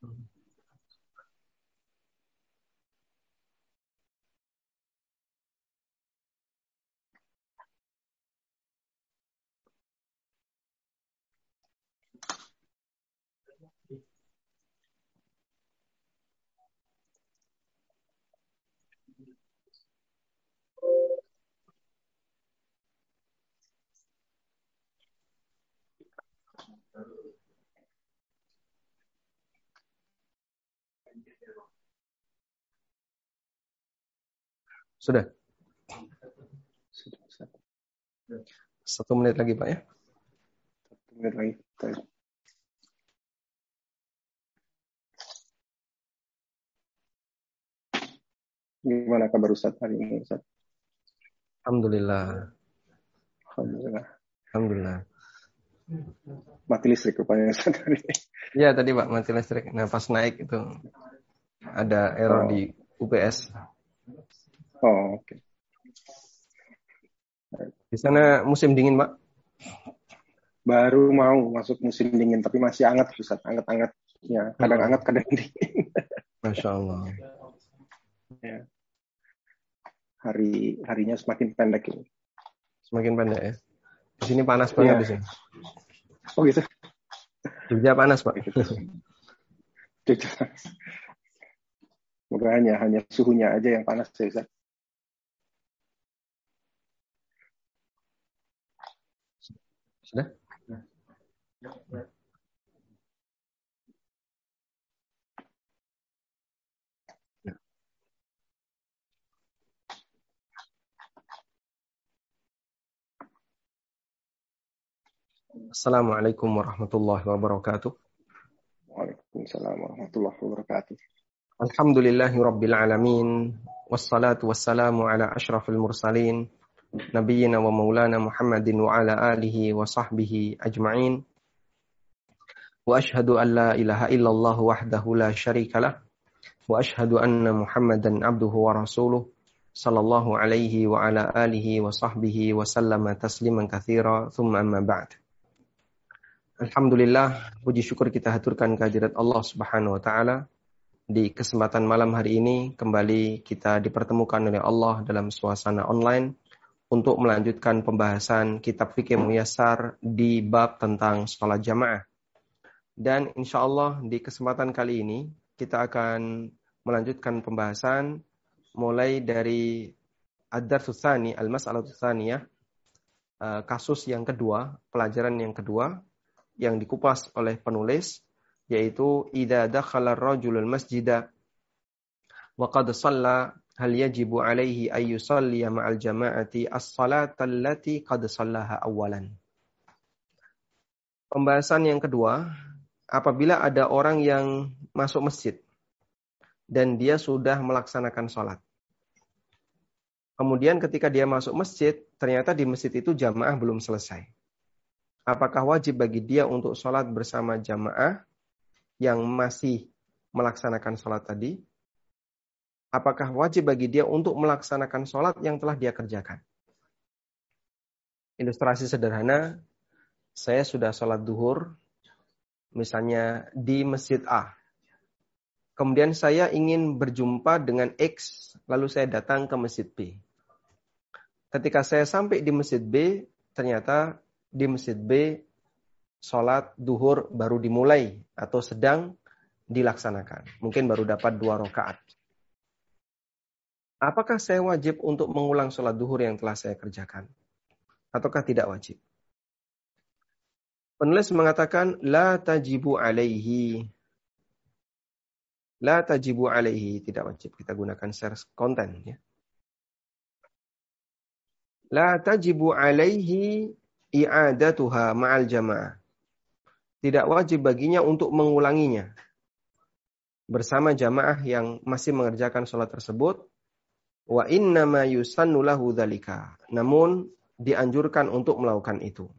So. Sudah? Satu menit lagi Pak ya. Satu menit lagi. Gimana kabar Ustaz hari ini Ustaz? Alhamdulillah. Alhamdulillah. Alhamdulillah. Mati listrik rupanya Ustaz hari ini. Iya tadi Pak mati listrik. Nah pas naik itu ada error oh. di UPS. Oh, oke. Okay. Di sana musim dingin, Pak? Baru mau masuk musim dingin, tapi masih hangat, Ustaz. Hangat-hangat. Ya, kadang hangat, kadang dingin. Masya Allah. Ya. Hari harinya semakin pendek ini. Semakin pendek ya. Di sini panas banget ya. di sini. Oh gitu. Jogja panas, Pak. Jogja. Semoga hanya hanya suhunya aja yang panas ya, Ustaz. Sudah? Assalamualaikum warahmatullahi wabarakatuh. Waalaikumsalam warahmatullahi wabarakatuh. Alhamdulillahi rabbil alamin. Wassalatu wassalamu ala ashrafil mursalin. نبينا ومولانا محمد وعلى آله وصحبه أجمعين وأشهد أن لا إله إلا الله وحده لا شريك له وأشهد أن محمدا عبده ورسوله صلى الله عليه وعلى آله وصحبه وسلم تسليما كثيرا ثم أما بعد Alhamdulillah, puji syukur kita haturkan kehadirat Allah Subhanahu wa taala. Di kesempatan malam hari ini kembali kita dipertemukan oleh Allah dalam suasana online untuk melanjutkan pembahasan kitab fikih Muyassar di bab tentang sholat jamaah. Dan insya Allah di kesempatan kali ini kita akan melanjutkan pembahasan mulai dari Ad-Dar Susani, Al-Mas'alah Tsaniyah, eh, kasus yang kedua, pelajaran yang kedua yang dikupas oleh penulis yaitu idza dakhala ar-rajulul masjida wa qad hal yajibu alaihi ayyusalli ma'al jama'ati as-salata allati qad sallaha awalan. Pembahasan yang kedua, apabila ada orang yang masuk masjid dan dia sudah melaksanakan sholat. Kemudian ketika dia masuk masjid, ternyata di masjid itu jamaah belum selesai. Apakah wajib bagi dia untuk sholat bersama jamaah yang masih melaksanakan sholat tadi? Apakah wajib bagi dia untuk melaksanakan sholat yang telah dia kerjakan. Ilustrasi sederhana, saya sudah sholat duhur, misalnya di Masjid A. Kemudian saya ingin berjumpa dengan X, lalu saya datang ke Masjid B. Ketika saya sampai di Masjid B, ternyata di Masjid B sholat duhur baru dimulai atau sedang dilaksanakan. Mungkin baru dapat dua rakaat. Apakah saya wajib untuk mengulang sholat duhur yang telah saya kerjakan? Ataukah tidak wajib? Penulis mengatakan, La tajibu alaihi. La tajibu alaihi. Tidak wajib. Kita gunakan share konten. Ya. La tajibu alaihi i'adatuha ma'al jamaah. Tidak wajib baginya untuk mengulanginya. Bersama jamaah yang masih mengerjakan sholat tersebut Wa inna ma yusannu lahu dzalika. Namun dianjurkan untuk melakukan itu.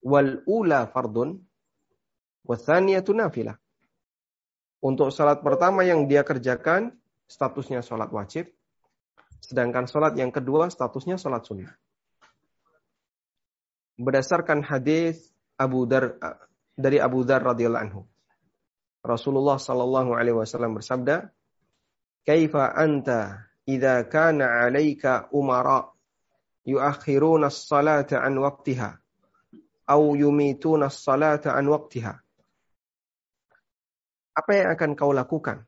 Wal ula fardun wa tsaniyatu nafilah. Untuk salat pertama yang dia kerjakan statusnya salat wajib, sedangkan salat yang kedua statusnya salat sunnah. Berdasarkan hadis Abu Dar dari Abu Dar radhiyallahu anhu. Rasulullah sallallahu alaihi wasallam bersabda, "Kaifa anta idza kana 'alaika umara yuakhiruna as-salata an waqtiha aw yumituna as-salata an waqtiha?" Apa yang akan kau lakukan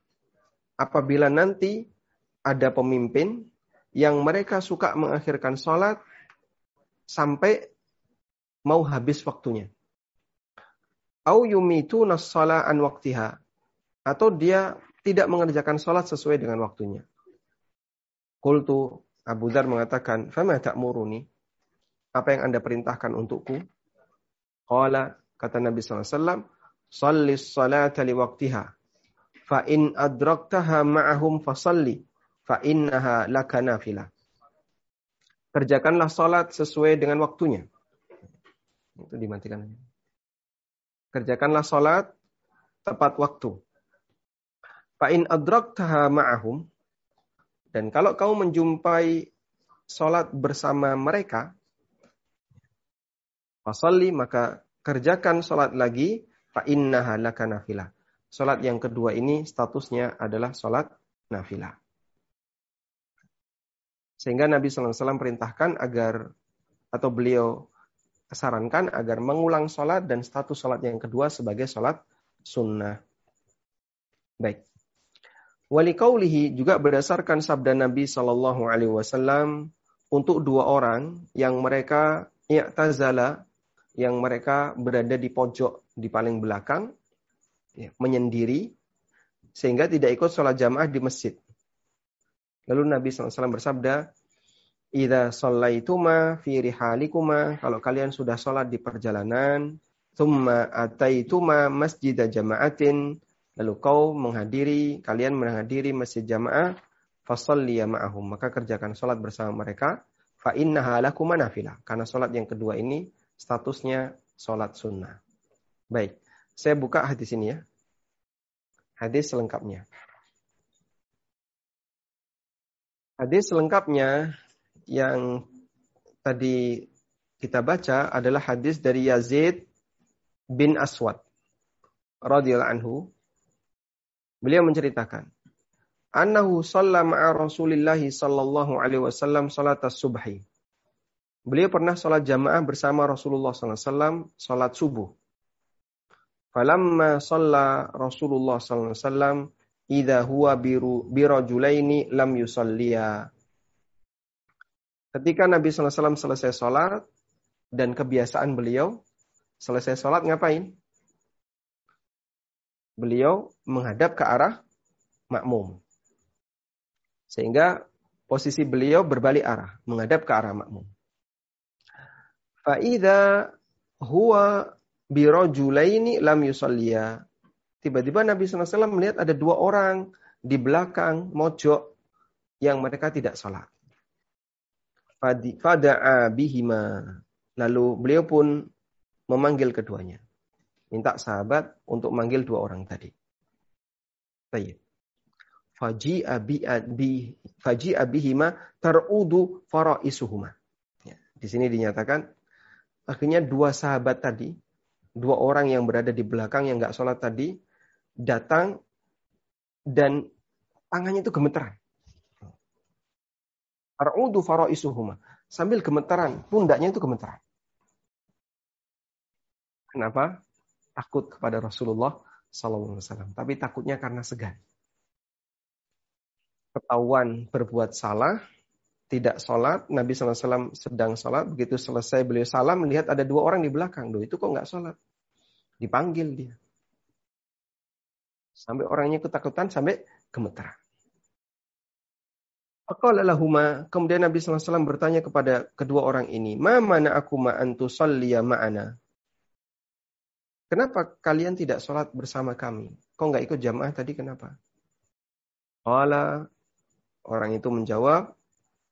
apabila nanti ada pemimpin yang mereka suka mengakhirkan salat sampai mau habis waktunya? au yumituna an waktiha atau dia tidak mengerjakan salat sesuai dengan waktunya. Qultu Abu Dar mengatakan, "Fama ta'muruni?" Apa yang Anda perintahkan untukku? Qala kata Nabi wasallam, "Shallis salata li waqtiha. Fa in adraktaha ma'ahum fasalli, fa innaha laka nafilah." Kerjakanlah salat sesuai dengan waktunya. Itu dimatikan. Kerjakanlah sholat tepat waktu. Fa'in adraktaha ma'ahum. Dan kalau kau menjumpai sholat bersama mereka, fasalli maka kerjakan sholat lagi, fa'innaha laka nafilah. Sholat yang kedua ini statusnya adalah sholat nafilah. Sehingga Nabi SAW perintahkan agar atau beliau sarankan agar mengulang sholat dan status sholat yang kedua sebagai sholat sunnah. Baik. Wali kaulihi juga berdasarkan sabda Nabi Shallallahu Alaihi Wasallam untuk dua orang yang mereka i'tazala yang mereka berada di pojok di paling belakang ya, menyendiri sehingga tidak ikut sholat jamaah di masjid. Lalu Nabi SAW bersabda, Ida sallaituma fi rihalikuma kalau kalian sudah sholat di perjalanan thumma ataituma masjid jama'atin lalu kau menghadiri kalian menghadiri masjid jamaah fasalliya ma'ahum. Maka kerjakan sholat bersama mereka. Fa innaha lakuma nafilah karena sholat yang kedua ini statusnya sholat sunnah. Baik saya buka hadis ini ya. Hadis selengkapnya. Hadis selengkapnya yang tadi kita baca adalah hadis dari Yazid bin Aswad radhiyallahu anhu. Beliau menceritakan, annahu shalla ma'a Rasulillah sallallahu alaihi wasallam salat subhi. Beliau pernah salat jamaah bersama Rasulullah SAW salat subuh. Falamma shalla Rasulullah SAW idza huwa biru birajulaini lam yusalliya. Ketika Nabi SAW selesai sholat dan kebiasaan beliau selesai sholat ngapain? Beliau menghadap ke arah makmum. Sehingga posisi beliau berbalik arah, menghadap ke arah makmum. Fa'idha huwa birojulaini lam yusalliya. Tiba-tiba Nabi SAW melihat ada dua orang di belakang mojok yang mereka tidak sholat. Fada'a bihima. Lalu beliau pun memanggil keduanya. Minta sahabat untuk manggil dua orang tadi. Baik. Faji abi abi faji abihima tarudu faraisuhuma. Ya, di sini dinyatakan akhirnya dua sahabat tadi, dua orang yang berada di belakang yang nggak sholat tadi datang dan tangannya itu gemeteran. Ar'udu faraisuhuma. Sambil gemetaran, pundaknya itu gemetaran. Kenapa? Takut kepada Rasulullah SAW. Tapi takutnya karena segan. Ketahuan berbuat salah, tidak sholat, Nabi SAW sedang sholat, begitu selesai beliau salam, melihat ada dua orang di belakang. Duh, itu kok nggak sholat? Dipanggil dia. Sampai orangnya ketakutan, sampai gemeteran. Faqalalahuma, kemudian Nabi SAW bertanya kepada kedua orang ini, Ma mana aku ma'antu salliya ma'ana? Kenapa kalian tidak sholat bersama kami? Kok nggak ikut jamaah tadi kenapa? Qala, orang itu menjawab,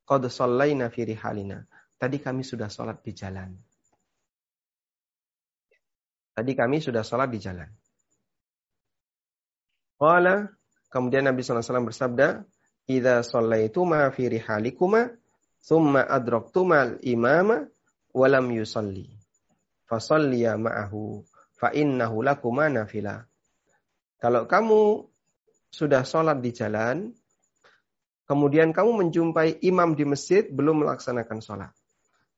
Qad sallayna fi rihalina. Tadi kami sudah sholat di jalan. Tadi kami sudah sholat di jalan. Qala, kemudian Nabi SAW bersabda, idza shallaituma fi rihalikuma thumma adraktuma al-imama wa lam yusalli fasalliya ma'ahu fa innahu lakuma nafila Kalau kamu sudah sholat di jalan, kemudian kamu menjumpai imam di masjid belum melaksanakan sholat.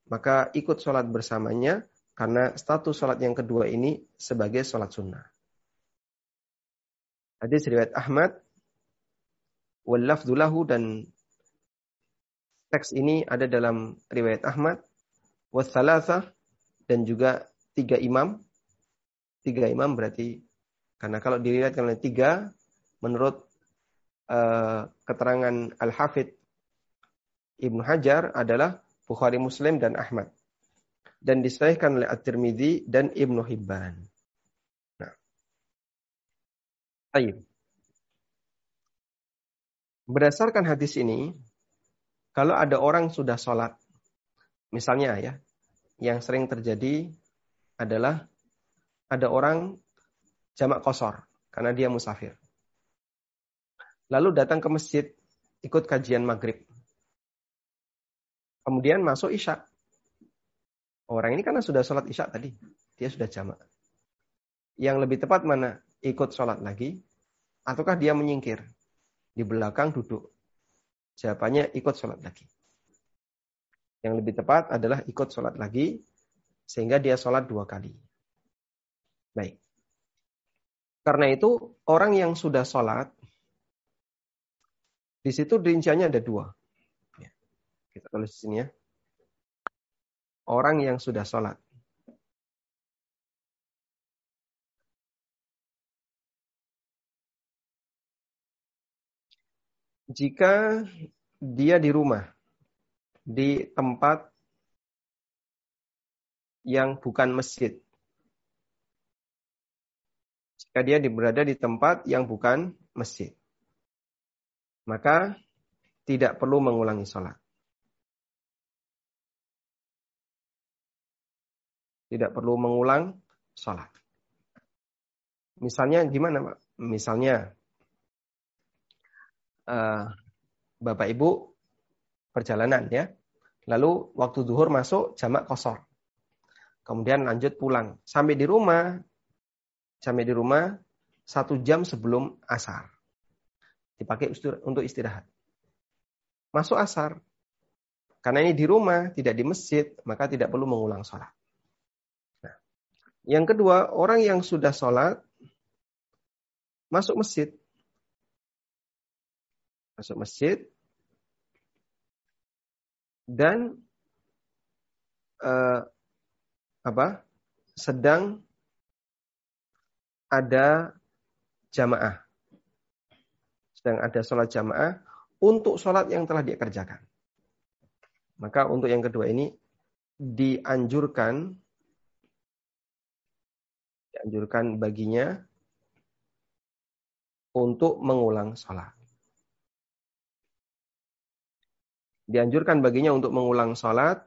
Maka ikut sholat bersamanya karena status sholat yang kedua ini sebagai sholat sunnah. Hadis riwayat Ahmad wal lafdulahu dan teks ini ada dalam riwayat Ahmad wasalasah dan juga tiga imam. Tiga imam berarti karena kalau dilihatkan oleh tiga menurut uh, keterangan Al-Hafidh Ibnu Hajar adalah Bukhari Muslim dan Ahmad. Dan disahihkan oleh At-Tirmidzi dan Ibnu Hibban. Nah. Baik. Berdasarkan hadis ini, kalau ada orang sudah sholat, misalnya ya, yang sering terjadi adalah ada orang jamak kosor karena dia musafir. Lalu datang ke masjid, ikut kajian maghrib. Kemudian masuk isya. Orang ini karena sudah sholat isya tadi, dia sudah jamak. Yang lebih tepat mana? Ikut sholat lagi, ataukah dia menyingkir? Di belakang duduk. Jawabannya ikut sholat lagi. Yang lebih tepat adalah ikut sholat lagi, sehingga dia sholat dua kali. Baik. Karena itu, orang yang sudah sholat, di situ rinciannya ada dua. Ya. Kita tulis di sini ya. Orang yang sudah sholat. Jika dia di rumah, di tempat yang bukan masjid. Jika dia berada di tempat yang bukan masjid. Maka tidak perlu mengulangi sholat. Tidak perlu mengulang sholat. Misalnya gimana Pak? Misalnya uh, Bapak Ibu perjalanan ya. Lalu waktu duhur masuk jamak kosor. Kemudian lanjut pulang. Sampai di rumah, sampai di rumah satu jam sebelum asar. Dipakai untuk istirahat. Masuk asar. Karena ini di rumah, tidak di masjid, maka tidak perlu mengulang sholat. Nah, yang kedua, orang yang sudah sholat, masuk masjid. Masuk masjid, dan uh, apa sedang ada jamaah. Sedang ada sholat jamaah untuk sholat yang telah dia kerjakan. Maka untuk yang kedua ini dianjurkan dianjurkan baginya untuk mengulang sholat. Dianjurkan baginya untuk mengulang sholat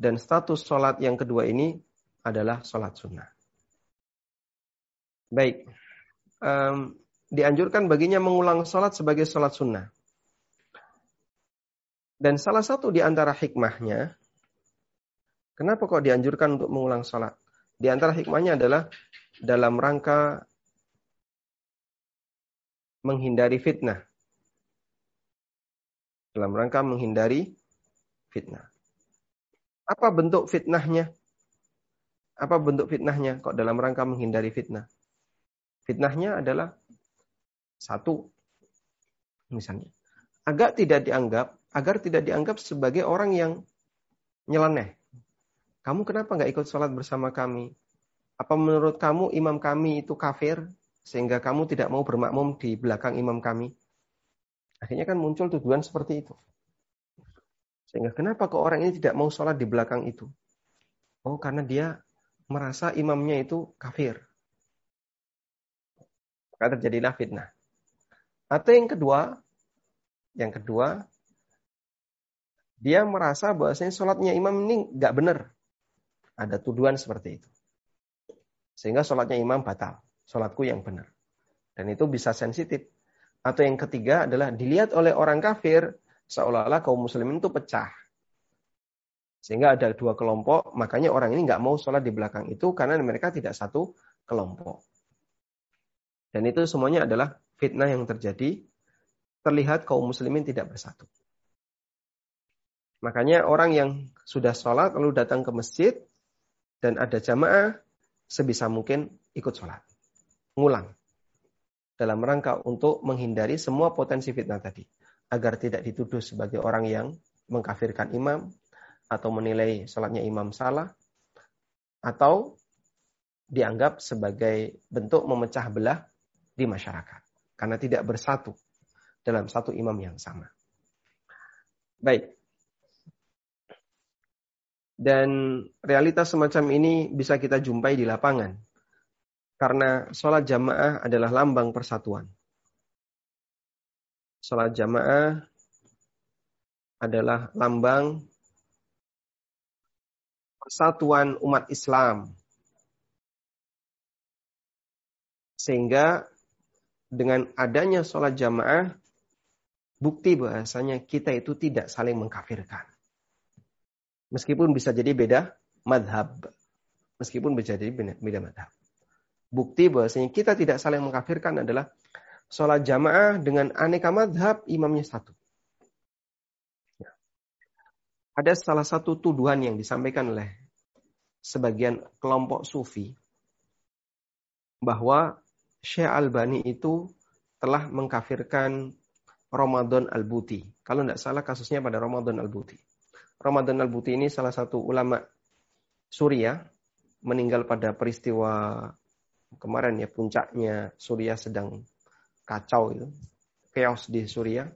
dan status sholat yang kedua ini adalah sholat sunnah. Baik, um, dianjurkan baginya mengulang sholat sebagai sholat sunnah. Dan salah satu di antara hikmahnya, kenapa kok dianjurkan untuk mengulang sholat? Di antara hikmahnya adalah dalam rangka menghindari fitnah dalam rangka menghindari fitnah. Apa bentuk fitnahnya? Apa bentuk fitnahnya kok dalam rangka menghindari fitnah? Fitnahnya adalah satu, misalnya, agak tidak dianggap, agar tidak dianggap sebagai orang yang nyeleneh. Kamu kenapa nggak ikut sholat bersama kami? Apa menurut kamu imam kami itu kafir sehingga kamu tidak mau bermakmum di belakang imam kami? Akhirnya kan muncul tuduhan seperti itu. Sehingga kenapa kok orang ini tidak mau sholat di belakang itu? Oh, karena dia merasa imamnya itu kafir. Maka terjadilah fitnah. Atau yang kedua, yang kedua, dia merasa bahwasanya sholatnya imam ini nggak benar. Ada tuduhan seperti itu. Sehingga sholatnya imam batal. Sholatku yang benar. Dan itu bisa sensitif. Atau yang ketiga adalah dilihat oleh orang kafir seolah-olah kaum muslimin itu pecah. Sehingga ada dua kelompok, makanya orang ini nggak mau sholat di belakang itu karena mereka tidak satu kelompok. Dan itu semuanya adalah fitnah yang terjadi. Terlihat kaum muslimin tidak bersatu. Makanya orang yang sudah sholat lalu datang ke masjid dan ada jamaah, sebisa mungkin ikut sholat. Ngulang. Dalam rangka untuk menghindari semua potensi fitnah tadi. Agar tidak dituduh sebagai orang yang mengkafirkan imam, atau menilai sholatnya imam salah, atau dianggap sebagai bentuk memecah belah di masyarakat. Karena tidak bersatu dalam satu imam yang sama. Baik. Dan realitas semacam ini bisa kita jumpai di lapangan. Karena sholat jamaah adalah lambang persatuan. Sholat jamaah adalah lambang persatuan umat Islam. Sehingga dengan adanya sholat jamaah, bukti bahasanya kita itu tidak saling mengkafirkan. Meskipun bisa jadi beda madhab. Meskipun bisa jadi beda madhab. Bukti bahasanya kita tidak saling mengkafirkan adalah sholat jamaah dengan aneka madhab imamnya satu. Ada salah satu tuduhan yang disampaikan oleh sebagian kelompok sufi bahwa Syekh Albani itu telah mengkafirkan Ramadan Al-Buti. Kalau tidak salah kasusnya pada Ramadan Al-Buti. Ramadan Al-Buti ini salah satu ulama Suria meninggal pada peristiwa kemarin ya puncaknya Suria sedang kacau itu. Chaos di Suria.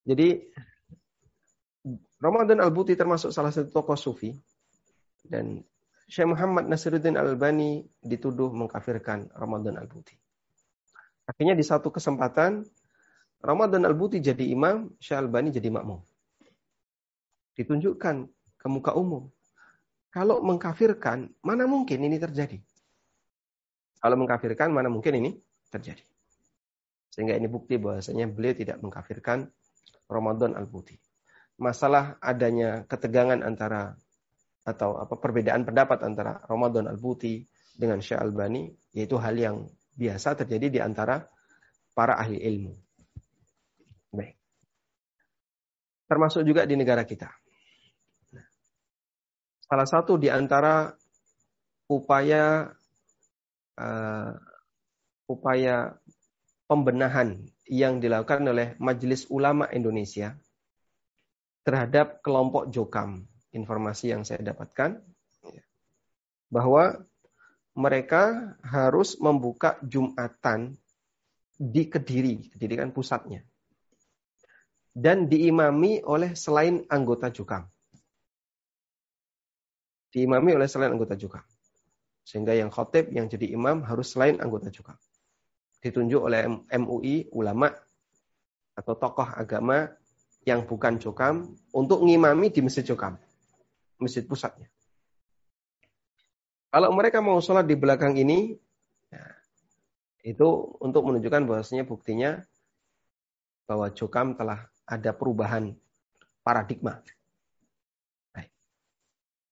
Jadi Ramadan Al-Buti termasuk salah satu tokoh sufi dan Syekh Muhammad Nasiruddin Al-Albani dituduh mengkafirkan Ramadan Al-Buti. Akhirnya di satu kesempatan Ramadan Al-Buti jadi imam, Syekh Al-Albani jadi makmum. Ditunjukkan ke muka umum. Kalau mengkafirkan, mana mungkin ini terjadi? Kalau mengkafirkan, mana mungkin ini terjadi? Sehingga ini bukti bahwasanya beliau tidak mengkafirkan Ramadan Al-Buti masalah adanya ketegangan antara atau apa perbedaan pendapat antara Ramadan Al-Buti dengan Syekh Albani yaitu hal yang biasa terjadi di antara para ahli ilmu. Baik. Termasuk juga di negara kita. Salah satu di antara upaya uh, upaya pembenahan yang dilakukan oleh Majelis Ulama Indonesia terhadap kelompok Jokam. Informasi yang saya dapatkan ya, bahwa mereka harus membuka Jumatan di Kediri, Kediri kan pusatnya. Dan diimami oleh selain anggota Jokam. Diimami oleh selain anggota Jokam. Sehingga yang khotib yang jadi imam harus selain anggota Jokam. Ditunjuk oleh MUI, ulama, atau tokoh agama yang bukan Jokam untuk ngimami di Masjid Jokam. Masjid pusatnya. Kalau mereka mau sholat di belakang ini, ya, itu untuk menunjukkan bahwasanya buktinya bahwa Jokam telah ada perubahan paradigma.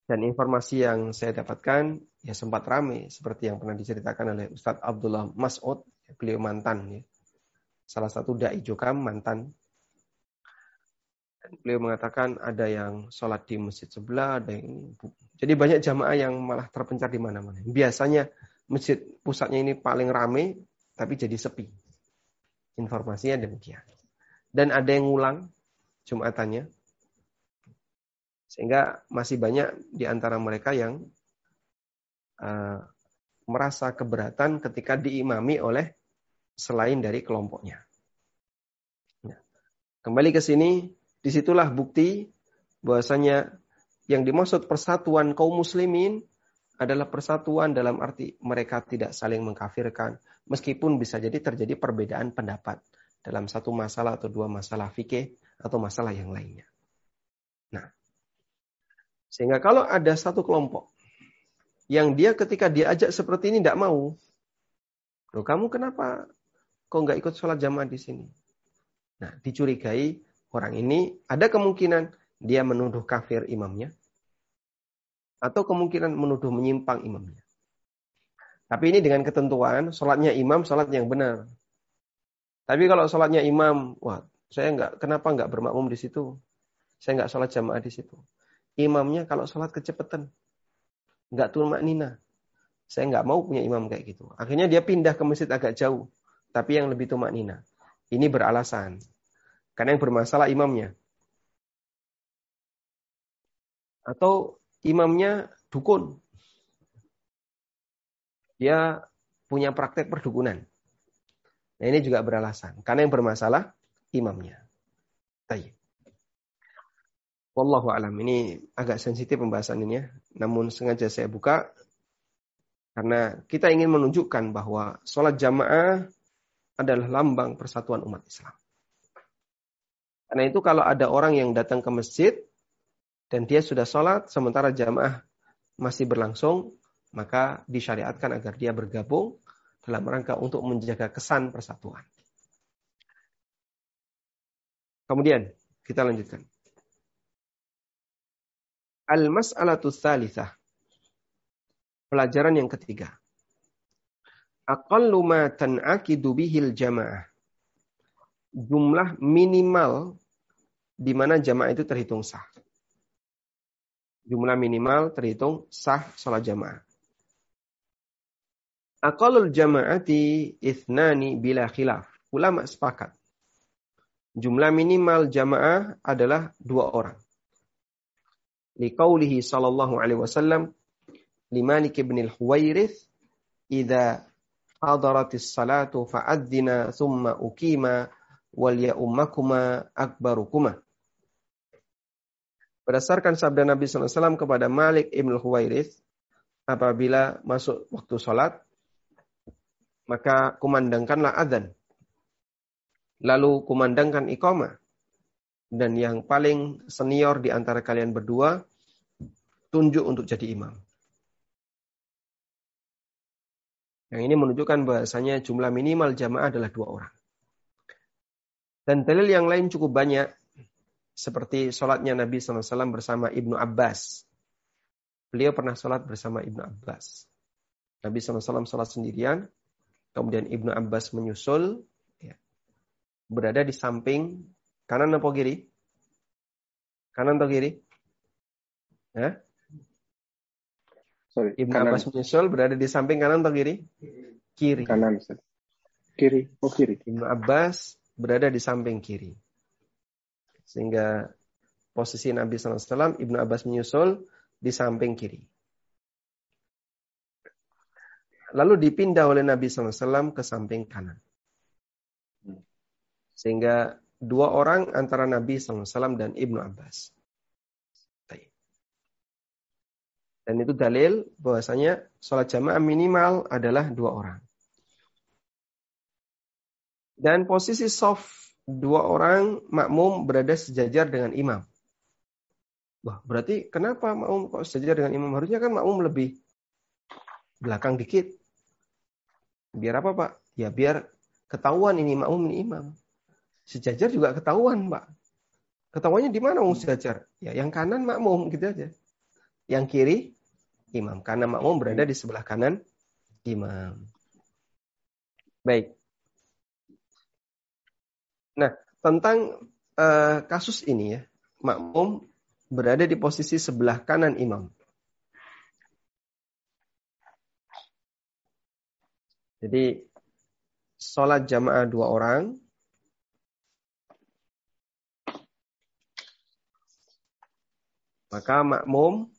Dan informasi yang saya dapatkan ya sempat ramai seperti yang pernah diceritakan oleh Ustadz Abdullah Mas'ud, beliau mantan ya. Salah satu dai Jokam mantan beliau mengatakan ada yang sholat di masjid sebelah, ada yang jadi banyak jamaah yang malah terpencar di mana-mana. Biasanya masjid pusatnya ini paling ramai, tapi jadi sepi. Informasinya demikian. Dan ada yang ngulang jumatannya, sehingga masih banyak di antara mereka yang uh, merasa keberatan ketika diimami oleh selain dari kelompoknya. Nah, kembali ke sini, Di situlah bukti bahwasanya yang dimaksud persatuan kaum muslimin adalah persatuan dalam arti mereka tidak saling mengkafirkan. Meskipun bisa jadi terjadi perbedaan pendapat dalam satu masalah atau dua masalah fikih atau masalah yang lainnya. Nah, sehingga kalau ada satu kelompok yang dia ketika diajak seperti ini tidak mau, loh kamu kenapa kok nggak ikut sholat jamaah di sini? Nah, dicurigai orang ini ada kemungkinan dia menuduh kafir imamnya atau kemungkinan menuduh menyimpang imamnya. Tapi ini dengan ketentuan sholatnya imam sholat yang benar. Tapi kalau sholatnya imam, wah saya nggak kenapa nggak bermakmum di situ? Saya nggak sholat jamaah di situ. Imamnya kalau sholat kecepatan, nggak tumak nina. Saya nggak mau punya imam kayak gitu. Akhirnya dia pindah ke masjid agak jauh, tapi yang lebih tumak nina. Ini beralasan. Karena yang bermasalah imamnya. Atau imamnya dukun. Dia punya praktek perdukunan. Nah ini juga beralasan. Karena yang bermasalah imamnya. Baik. Wallahu alam. Ini agak sensitif pembahasan ini ya. Namun sengaja saya buka karena kita ingin menunjukkan bahwa sholat jamaah adalah lambang persatuan umat Islam. Karena itu kalau ada orang yang datang ke masjid dan dia sudah sholat sementara jamaah masih berlangsung, maka disyariatkan agar dia bergabung dalam rangka untuk menjaga kesan persatuan. Kemudian kita lanjutkan. Al-mas'alatu tsalitsah. Pelajaran yang ketiga. Aqallu ma tan'aqidu bihil jamaah jumlah minimal di mana jamaah itu terhitung sah. Jumlah minimal terhitung sah sholat jamaah. Aqalul jama'ati ithnani bila khilaf. Ulama sepakat. Jumlah minimal jamaah adalah dua orang. Liqaulihi sallallahu alaihi wasallam Limalik ibn al-Huwairith idza hadaratis salatu fa'adzina thumma ukima wal ya ummakuma akbarukuma. Berdasarkan sabda Nabi SAW kepada Malik ibn Huwairith, apabila masuk waktu sholat, maka kumandangkanlah adzan. Lalu kumandangkan iqamah. Dan yang paling senior di antara kalian berdua, tunjuk untuk jadi imam. Yang ini menunjukkan bahasanya jumlah minimal jamaah adalah dua orang. Dan dalil yang lain cukup banyak. Seperti sholatnya Nabi SAW bersama Ibnu Abbas. Beliau pernah sholat bersama Ibnu Abbas. Nabi SAW sholat sendirian. Kemudian Ibnu Abbas menyusul. Ya, berada di samping kanan atau kiri? Kanan atau kiri? Ya? Sorry, Ibnu kanan. Abbas menyusul berada di samping kanan atau kiri? Kiri. Kanan. Kiri. Oh kiri. Ibnu Abbas berada di samping kiri. Sehingga posisi Nabi SAW, Ibnu Abbas menyusul di samping kiri. Lalu dipindah oleh Nabi SAW ke samping kanan. Sehingga dua orang antara Nabi SAW dan Ibnu Abbas. Dan itu dalil bahwasanya sholat jamaah minimal adalah dua orang. Dan posisi soft dua orang makmum berada sejajar dengan imam. Wah, berarti kenapa makmum kok sejajar dengan imam? Harusnya kan makmum lebih belakang dikit. Biar apa, Pak? Ya biar ketahuan ini makmum ini imam. Sejajar juga ketahuan, Pak. Ketahuannya di mana mau sejajar? Ya yang kanan makmum gitu aja. Yang kiri imam. Karena makmum berada di sebelah kanan imam. Baik. Nah, tentang uh, kasus ini ya, makmum berada di posisi sebelah kanan imam. Jadi sholat jamaah dua orang, maka makmum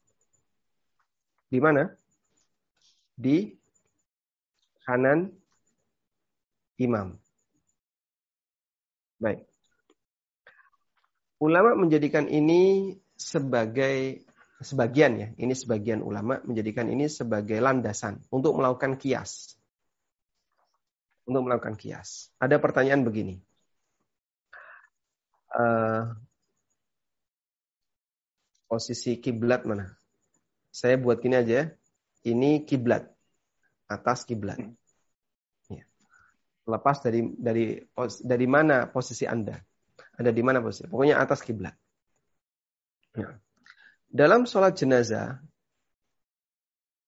di mana? Di kanan imam. Baik. Ulama menjadikan ini sebagai sebagian ya, ini sebagian ulama menjadikan ini sebagai landasan untuk melakukan kias. Untuk melakukan kias. Ada pertanyaan begini. Uh, posisi kiblat mana? Saya buat gini aja ya. Ini kiblat. Atas kiblat lepas dari dari dari mana posisi Anda. Ada di mana posisi? Pokoknya atas kiblat. Ya. Dalam sholat jenazah,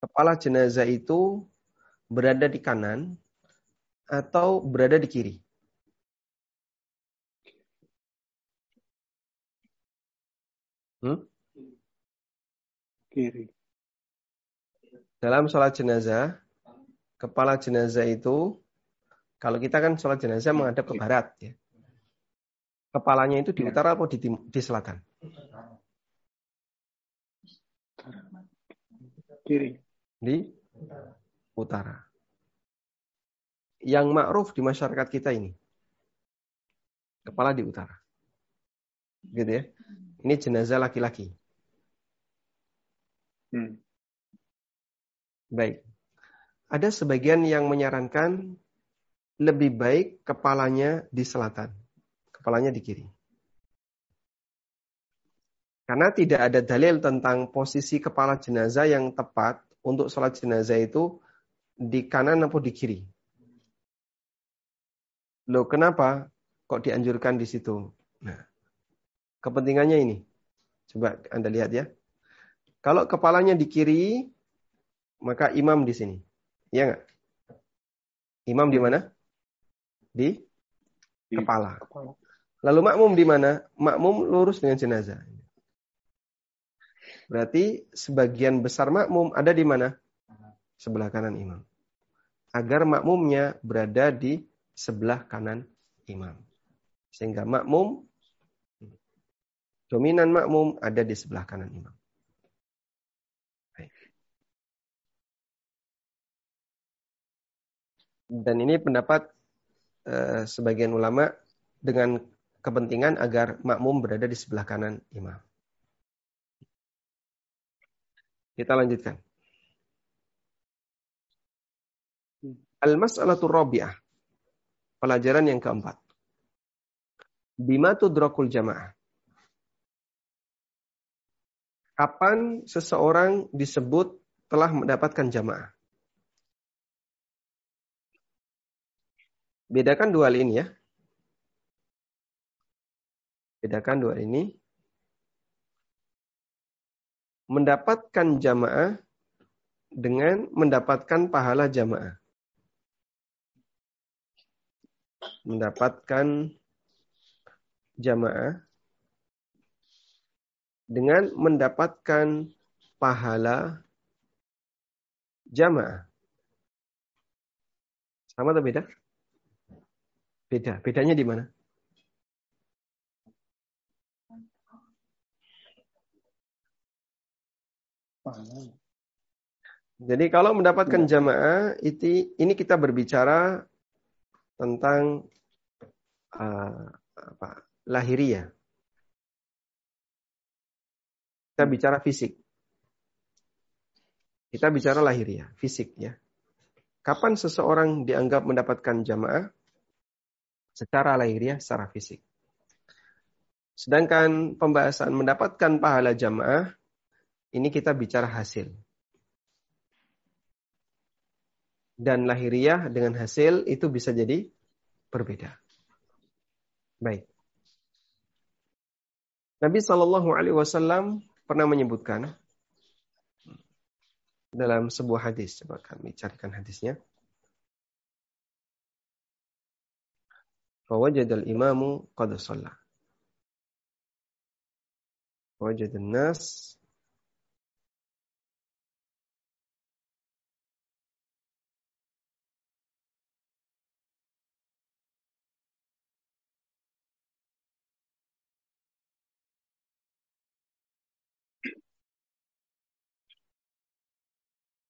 kepala jenazah itu berada di kanan atau berada di kiri? Hmm? Kiri. Dalam sholat jenazah, kepala jenazah itu, kalau kita kan sholat jenazah menghadap ke barat, ya. Kepalanya itu di ya. utara atau di, di selatan? Kiri. Di utara. Yang ma'ruf di masyarakat kita ini. Kepala di utara. Gitu ya. Ini jenazah laki-laki. Hmm. Baik. Ada sebagian yang menyarankan lebih baik kepalanya di selatan. Kepalanya di kiri. Karena tidak ada dalil tentang posisi kepala jenazah yang tepat untuk sholat jenazah itu di kanan atau di kiri. Loh, kenapa kok dianjurkan di situ? Nah, kepentingannya ini. Coba Anda lihat ya. Kalau kepalanya di kiri, maka imam di sini. Iya nggak? Imam di mana? Di, di kepala. kepala. Lalu makmum di mana? Makmum lurus dengan jenazah. Berarti sebagian besar makmum ada di mana? Sebelah kanan imam. Agar makmumnya berada di sebelah kanan imam. Sehingga makmum, dominan makmum ada di sebelah kanan imam. Dan ini pendapat eh, sebagian ulama dengan kepentingan agar makmum berada di sebelah kanan imam. Kita lanjutkan. Al-mas'alatu rabi'ah. Pelajaran yang keempat. Bima tudrakul jamaah. Kapan seseorang disebut telah mendapatkan jamaah? Bedakan dua hal ini ya. Bedakan dua hal ini mendapatkan jamaah dengan mendapatkan pahala jamaah. Mendapatkan jamaah dengan mendapatkan pahala jamaah. Sama atau beda? Beda. Bedanya di mana? Jadi kalau mendapatkan iya. jamaah itu ini kita berbicara tentang uh, apa, lahiriah. Kita bicara fisik. Kita bicara lahiriah, fisik ya. Kapan seseorang dianggap mendapatkan jamaah? Secara lahiriah, secara fisik. Sedangkan pembahasan mendapatkan pahala jamaah ini kita bicara hasil. Dan lahiriah dengan hasil itu bisa jadi berbeda. Baik. Nabi Shallallahu Alaihi Wasallam pernah menyebutkan dalam sebuah hadis. Coba kami carikan hadisnya. Fawajadal imamu qad shalla. Wajadun nas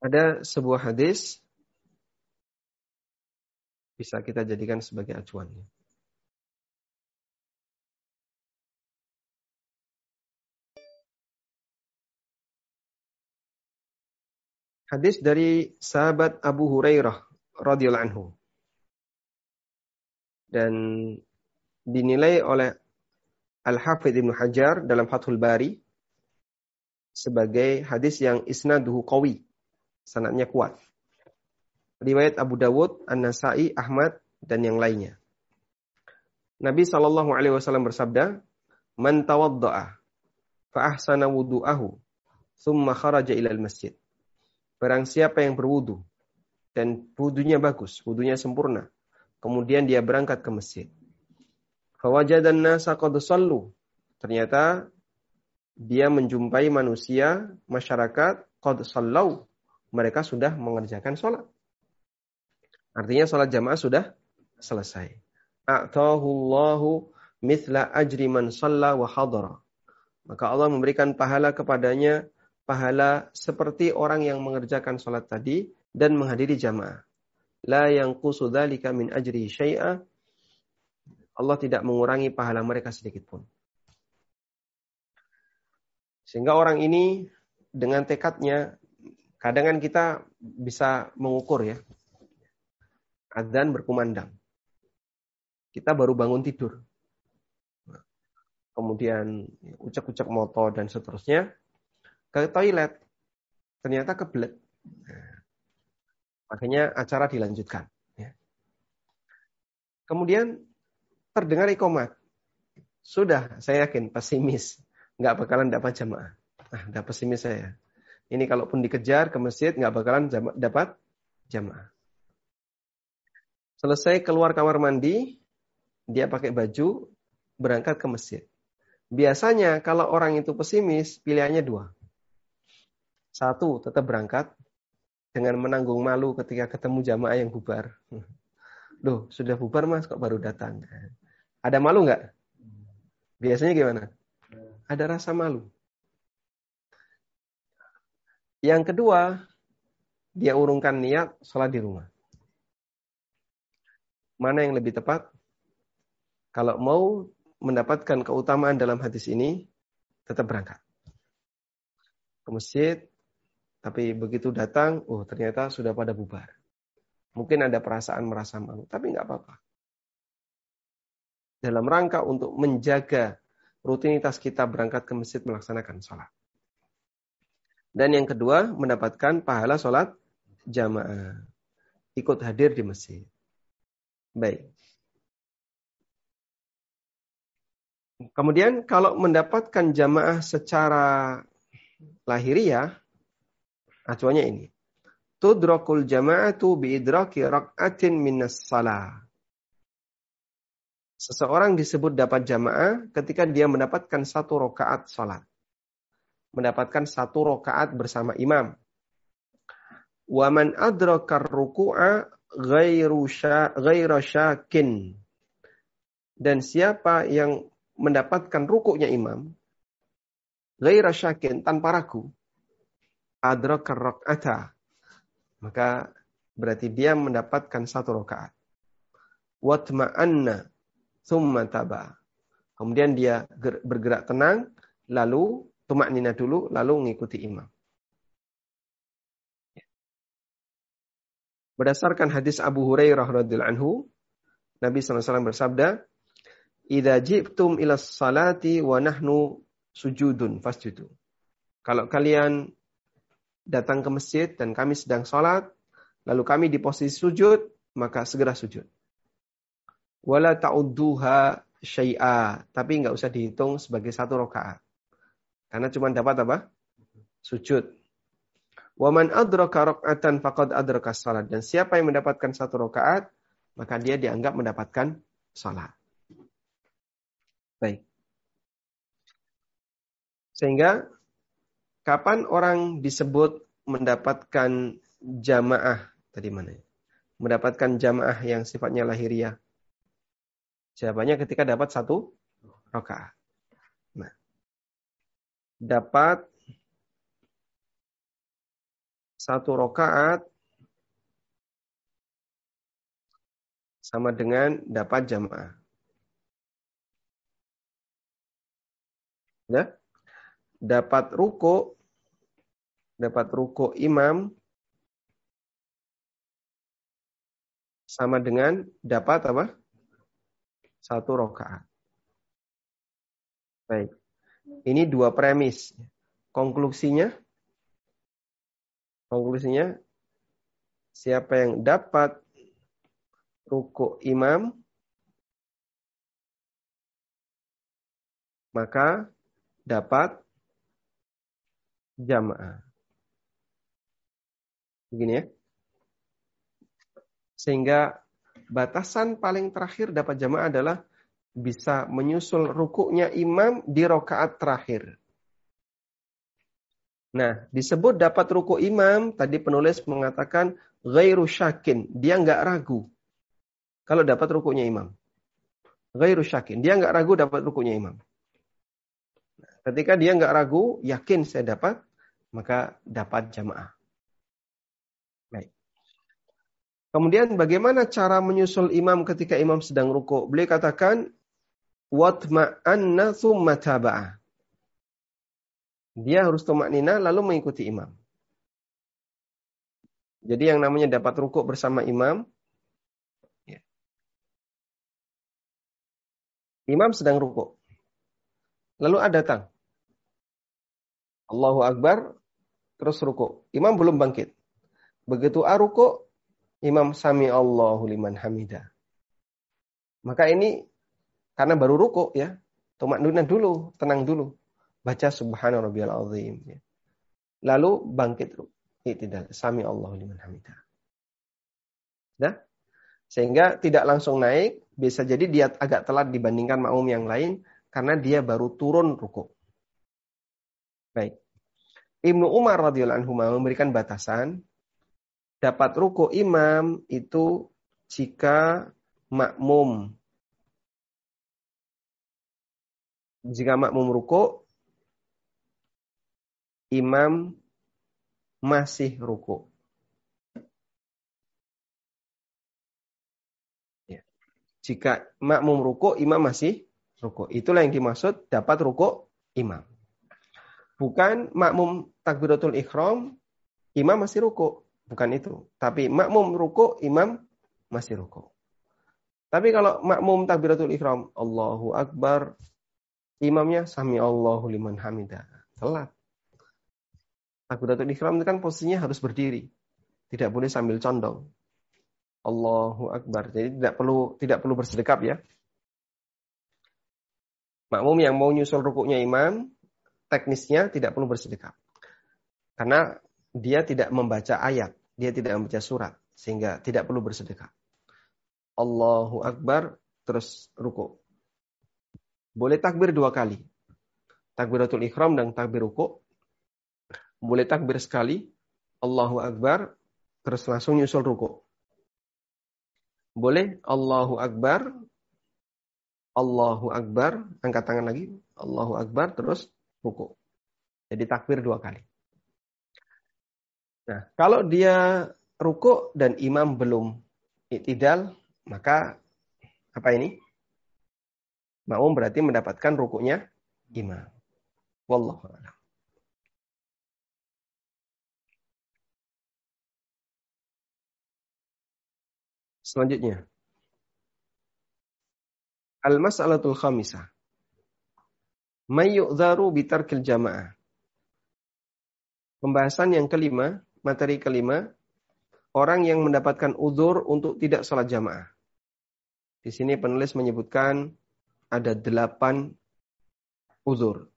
Ada sebuah hadis bisa kita jadikan sebagai acuan. Hadis dari sahabat Abu Hurairah radhiyallahu anhu. Dan dinilai oleh Al-Hafidh Ibnu Hajar dalam Fathul Bari sebagai hadis yang isnaduhu qawi sanatnya kuat. Riwayat Abu Dawud, An-Nasai, Ahmad, dan yang lainnya. Nabi Shallallahu Alaihi Wasallam bersabda, "Man tawadda'a fa ahsana wudu'ahu, thumma kharaja ilal masjid." Barang siapa yang berwudu, dan wudhunya bagus, wudhunya sempurna. Kemudian dia berangkat ke masjid. Fawajadan nasa qad Ternyata dia menjumpai manusia, masyarakat, qad sallau. Mereka sudah mengerjakan sholat. Artinya sholat jamaah sudah selesai. A'tahullahu mithla ajri man salla wa hadara. Maka Allah memberikan pahala kepadanya pahala seperti orang yang mengerjakan sholat tadi dan menghadiri jamaah. La yang kusudalika min ajri syai'a. Allah tidak mengurangi pahala mereka sedikit pun. Sehingga orang ini dengan tekadnya, kadang kan kita bisa mengukur ya. Adzan berkumandang. Kita baru bangun tidur. Kemudian ucap-ucap moto dan seterusnya. Ke toilet. Ternyata kebelet. makanya acara dilanjutkan. Ya. Kemudian terdengar ikomat. Sudah, saya yakin pesimis nggak bakalan dapat jamaah. Ah, udah pesimis saya. Ini kalaupun dikejar ke masjid nggak bakalan jama dapat jamaah. Selesai keluar kamar mandi, dia pakai baju, berangkat ke masjid. Biasanya kalau orang itu pesimis, pilihannya dua. Satu, tetap berangkat dengan menanggung malu ketika ketemu jamaah yang bubar. Loh, sudah bubar mas, kok baru datang? Ada malu nggak? Biasanya gimana? ada rasa malu. Yang kedua, dia urungkan niat sholat di rumah. Mana yang lebih tepat? Kalau mau mendapatkan keutamaan dalam hadis ini, tetap berangkat. Ke masjid, tapi begitu datang, oh ternyata sudah pada bubar. Mungkin ada perasaan merasa malu, tapi nggak apa-apa. Dalam rangka untuk menjaga rutinitas kita berangkat ke masjid melaksanakan sholat. Dan yang kedua, mendapatkan pahala sholat jamaah. Ikut hadir di masjid. Baik. Kemudian kalau mendapatkan jamaah secara lahiriah, acuannya ini. Tudrakul jama'atu biidraki rak'atin minas salah. Seseorang disebut dapat jamaah ketika dia mendapatkan satu rokaat sholat. Mendapatkan satu rokaat bersama imam. Waman adrakar ruku'a ghairu syakin. Dan siapa yang mendapatkan rukuknya imam, ghairu syakin, tanpa ragu, adrakar rok'ata. Maka berarti dia mendapatkan satu rokaat. Watma'anna Summa taba. Kemudian dia bergerak tenang, lalu tumak nina dulu, lalu mengikuti imam. Berdasarkan hadis Abu Hurairah radhiyallahu anhu, Nabi SAW bersabda, "Idza jibtum ila salati wa nahnu sujudun fasjudu." Kalau kalian datang ke masjid dan kami sedang sholat, lalu kami di posisi sujud, maka segera sujud wala ta'udduha syai'a, tapi nggak usah dihitung sebagai satu rakaat. Karena cuma dapat apa? Sujud. Waman adraka raka'atan faqad adraka salat. Dan siapa yang mendapatkan satu rakaat, maka dia dianggap mendapatkan salat. Baik. Sehingga kapan orang disebut mendapatkan jamaah tadi mana? Mendapatkan jamaah yang sifatnya lahiriah Jawabannya ketika dapat satu rakaat. Nah, dapat satu rakaat sama dengan dapat jamaah. Ya? Dapat ruko, dapat ruko imam sama dengan dapat apa? satu rokaat. Baik. Ini dua premis. Konklusinya, konklusinya siapa yang dapat ruku imam, maka dapat jamaah. Begini ya. Sehingga batasan paling terakhir dapat jamaah adalah bisa menyusul rukuknya imam di rokaat terakhir. Nah, disebut dapat ruku imam, tadi penulis mengatakan ghairu syakin, dia nggak ragu. Kalau dapat rukunya imam. Ghairu syakin, dia nggak ragu dapat rukunya imam. Ketika dia nggak ragu, yakin saya dapat, maka dapat jamaah. Baik. Kemudian bagaimana cara menyusul imam ketika imam sedang ruku? Beliau katakan, watma'anna thumma taba'ah. Dia harus tumak nina lalu mengikuti imam. Jadi yang namanya dapat rukuk bersama imam. Ya. Imam sedang rukuk. Lalu ada datang. Allahu Akbar. Terus rukuk. Imam belum bangkit. Begitu A. Imam sami Allahu liman hamidah. Maka ini karena baru rukuk ya. Tumak nina dulu. Tenang dulu baca subhana rabbiyal azim ya. lalu bangkit tidak sami Allah liman hamidah nah sehingga tidak langsung naik bisa jadi dia agak telat dibandingkan makmum yang lain karena dia baru turun ruku baik Ibnu Umar radhiyallahu anhu memberikan batasan dapat ruku imam itu jika makmum jika makmum ruku imam masih ruku. Ya. Jika makmum ruku, imam masih ruku. Itulah yang dimaksud dapat ruku imam. Bukan makmum takbiratul ikhram, imam masih ruku. Bukan itu. Tapi makmum ruku, imam masih ruku. Tapi kalau makmum takbiratul ikhram, Allahu Akbar, imamnya sami Allahu liman hamidah. Telat. Takbiratul ihram itu kan posisinya harus berdiri. Tidak boleh sambil condong. Allahu Akbar. Jadi tidak perlu tidak perlu bersedekap ya. Makmum yang mau nyusul rukuknya imam, teknisnya tidak perlu bersedekap. Karena dia tidak membaca ayat, dia tidak membaca surat, sehingga tidak perlu bersedekap. Allahu Akbar, terus ruku. Boleh takbir dua kali. Takbiratul ikhram dan takbir ruku boleh takbir sekali, Allahu Akbar, terus langsung nyusul ruku. Boleh Allahu Akbar, Allahu Akbar, angkat tangan lagi, Allahu Akbar, terus ruku. Jadi takbir dua kali. Nah, kalau dia ruku dan imam belum itidal, maka apa ini? Makmum berarti mendapatkan rukunya imam. Wallahu a'lam. Selanjutnya. Al-mas'alatul khamisah. Mayyu'dharu bitarkil jama'ah. Pembahasan yang kelima, materi kelima, orang yang mendapatkan uzur untuk tidak sholat jamaah. Di sini penulis menyebutkan ada delapan uzur.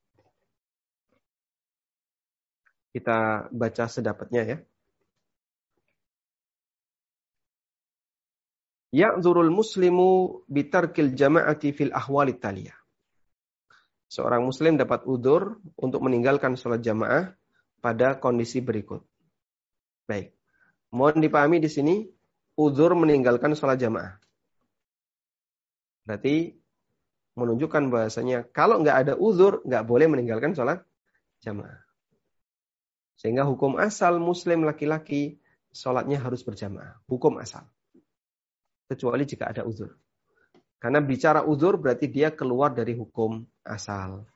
Kita baca sedapatnya ya. Ya'zurul muslimu bitarkil jama'ati fil ahwali taliyah. Seorang muslim dapat udur untuk meninggalkan sholat jamaah pada kondisi berikut. Baik. Mohon dipahami di sini, udur meninggalkan sholat jamaah. Berarti menunjukkan bahasanya kalau nggak ada uzur, nggak boleh meninggalkan sholat jamaah. Sehingga hukum asal muslim laki-laki sholatnya harus berjamaah. Hukum asal kecuali jika ada uzur. Karena bicara uzur berarti dia keluar dari hukum asal.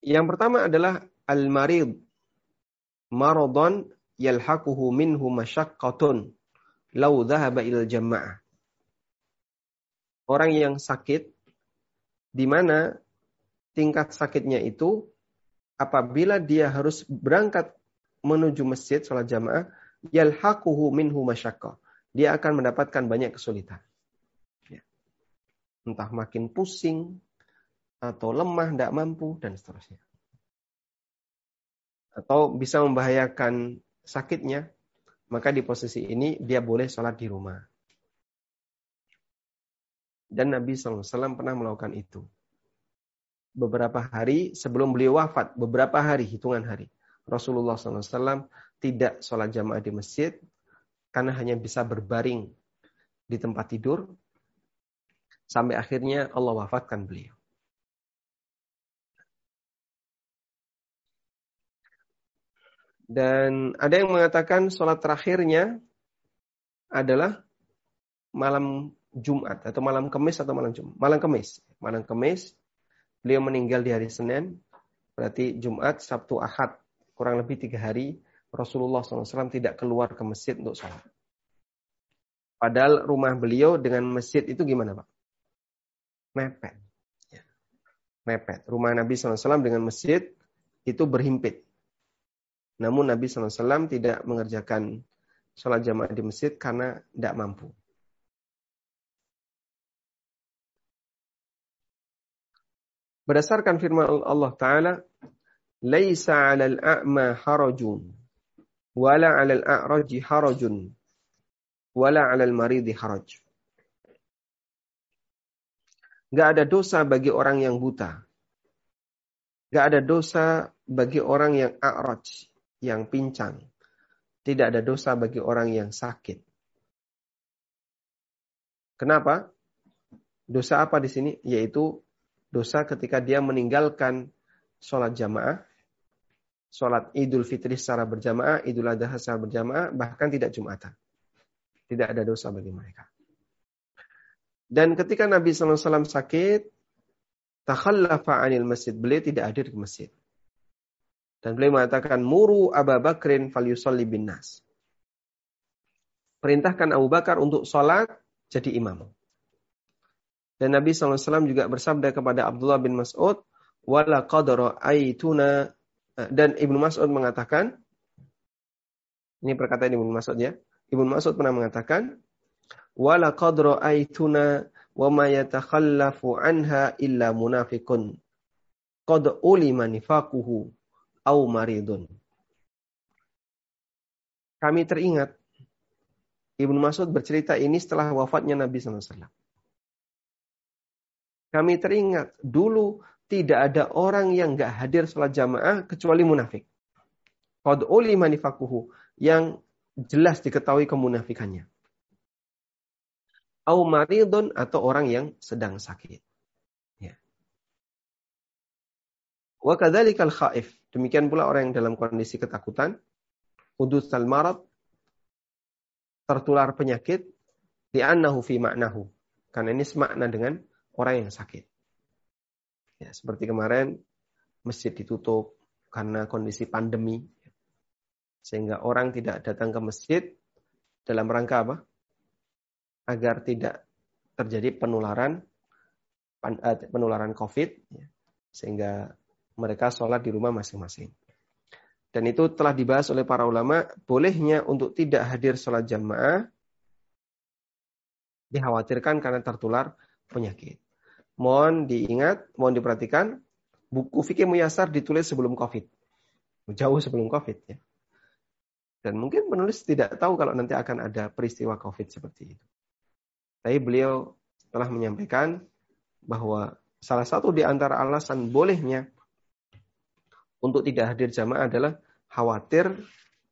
Yang pertama adalah al-marid. Maradon yalhaquhu minhu masyaqqatun law dhahaba ilal jama'ah. Orang yang sakit di mana tingkat sakitnya itu apabila dia harus berangkat menuju masjid sholat jamaah, yalhaquhu minhu masyakka. Dia akan mendapatkan banyak kesulitan. Ya. Entah makin pusing, atau lemah, tidak mampu, dan seterusnya. Atau bisa membahayakan sakitnya, maka di posisi ini dia boleh sholat di rumah. Dan Nabi SAW pernah melakukan itu. Beberapa hari sebelum beliau wafat, beberapa hari, hitungan hari. Rasulullah SAW tidak sholat jamaah di masjid, karena hanya bisa berbaring di tempat tidur, sampai akhirnya Allah wafatkan beliau. Dan ada yang mengatakan sholat terakhirnya adalah malam Jumat atau malam Kamis atau malam Jumat. Malam Kamis. Malam Kamis beliau meninggal di hari Senin. Berarti Jumat, Sabtu, Ahad. Kurang lebih tiga hari Rasulullah SAW tidak keluar ke masjid untuk sholat. Padahal rumah beliau dengan masjid itu gimana Pak? Mepet. Ya. Mepet. Rumah Nabi SAW dengan masjid itu berhimpit. Namun Nabi SAW tidak mengerjakan sholat jamaah di masjid karena tidak mampu. Berdasarkan firman Allah Ta'ala, Laisa 'alal a'ma harajun, wala 'alal a'raji harajun, wala 'alal maridi haraj. Gak ada dosa bagi orang yang buta. Gak ada dosa bagi orang yang a'raj, yang pincang. Tidak ada dosa bagi orang yang sakit. Kenapa? Dosa apa di sini? Yaitu dosa ketika dia meninggalkan sholat jamaah, sholat idul fitri secara berjamaah, idul adha secara berjamaah, bahkan tidak jumatan. Tidak ada dosa bagi mereka. Dan ketika Nabi SAW sakit, takhallafa anil masjid. Beliau tidak hadir ke masjid. Dan beliau mengatakan, Muru Abu Bakrin fal yusalli bin nas. Perintahkan Abu Bakar untuk sholat jadi imam. Dan Nabi SAW juga bersabda kepada Abdullah bin Mas'ud, Wala aituna. Dan Ibnu Mas'ud mengatakan, ini perkataan Ibnu Mas'ud ya. Ibnu Mas'ud pernah mengatakan, Wala qadra aituna wa ma yatakhallafu anha illa munafiqun. Qad ulima nifaquhu au maridun. Kami teringat Ibnu Mas'ud bercerita ini setelah wafatnya Nabi SAW. Kami teringat dulu tidak ada orang yang gak hadir sholat jamaah kecuali munafik. Qad yang jelas diketahui kemunafikannya. Au maridun atau orang yang sedang sakit. Wa kadzalikal khaif. Demikian pula orang yang dalam kondisi ketakutan, udusal marad, tertular penyakit, li'annahu fi ma'nahu. Karena ini semakna dengan orang yang sakit. Ya, seperti kemarin masjid ditutup karena kondisi pandemi. Sehingga orang tidak datang ke masjid dalam rangka apa? Agar tidak terjadi penularan eh, penularan COVID. Ya. Sehingga mereka sholat di rumah masing-masing. Dan itu telah dibahas oleh para ulama, bolehnya untuk tidak hadir sholat jamaah dikhawatirkan karena tertular penyakit. Mohon diingat, mohon diperhatikan, buku fikih muyasar ditulis sebelum COVID. Jauh sebelum COVID ya. Dan mungkin penulis tidak tahu kalau nanti akan ada peristiwa COVID seperti itu. Tapi beliau telah menyampaikan bahwa salah satu di antara alasan bolehnya untuk tidak hadir jamaah adalah khawatir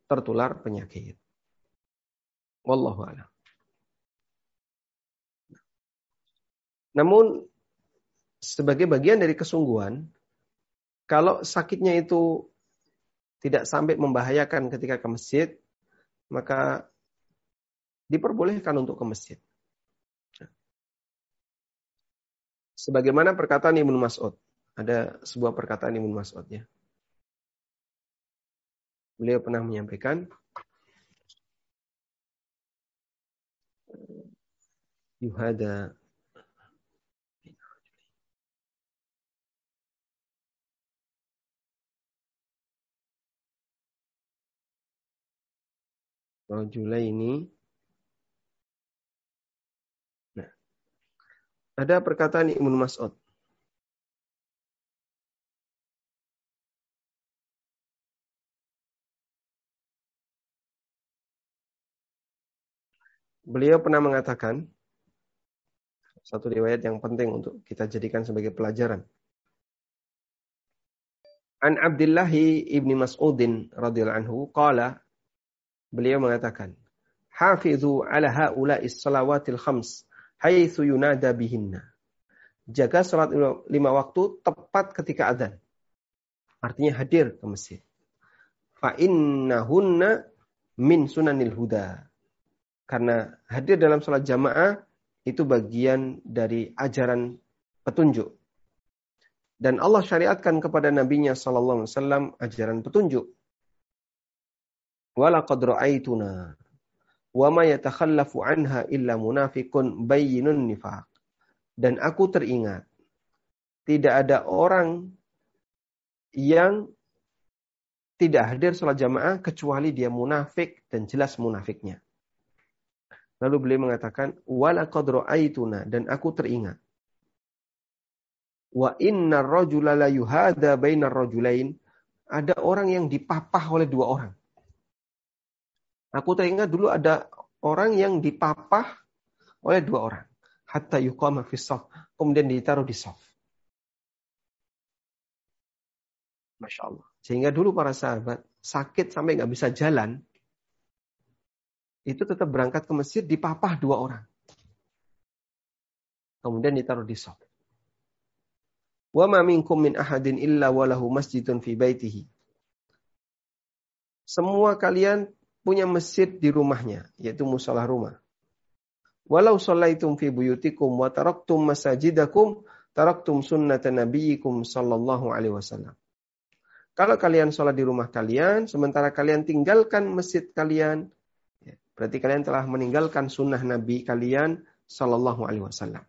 tertular penyakit. Wallahu a'lam. Namun sebagai bagian dari kesungguhan, kalau sakitnya itu tidak sampai membahayakan ketika ke masjid, maka diperbolehkan untuk ke masjid. Sebagaimana perkataan Ibnu Mas'ud. Ada sebuah perkataan Ibnu Mas'ud ya beliau pernah menyampaikan yuhada ini Nah, ada perkataan Ibnu Mas'ud. Beliau pernah mengatakan satu riwayat yang penting untuk kita jadikan sebagai pelajaran. An Abdullah ibni Mas'udin radhiyallahu anhu qala beliau mengatakan Hafizu ala haula'is salawatil khams haitsu yunada bihinna. Jaga salat lima waktu tepat ketika adzan. Artinya hadir ke masjid. Fa innahunna min sunanil huda. Karena hadir dalam salat jamaah itu bagian dari ajaran petunjuk. Dan Allah syariatkan kepada nabinya sallallahu alaihi wasallam ajaran petunjuk. Walaqad ra'aituna wa ma yatakhallafu anha illa munafiqun bayyinun nifaq. Dan aku teringat tidak ada orang yang tidak hadir sholat jamaah kecuali dia munafik dan jelas munafiknya. Lalu beliau mengatakan, wala aituna dan aku teringat. Wa inna rajula la yuhada bainar rajulain. Ada orang yang dipapah oleh dua orang. Aku teringat dulu ada orang yang dipapah oleh dua orang. Hatta yuqama fi Kemudian ditaruh di soft. Masya Allah. Sehingga dulu para sahabat sakit sampai nggak bisa jalan, itu tetap berangkat ke masjid dipapah dua orang. Kemudian ditaruh di sop. Wa ma minkum min ahadin illa walahu masjidun fi baitihi. Semua kalian punya masjid di rumahnya, yaitu musola rumah. Walau sallaitum fi buyutikum wa taraktum masajidakum taraktum sunnata nabiyikum sallallahu alaihi wasallam. Kalau kalian sholat di rumah kalian, sementara kalian tinggalkan masjid kalian, Berarti kalian telah meninggalkan sunnah Nabi kalian Sallallahu Alaihi Wasallam.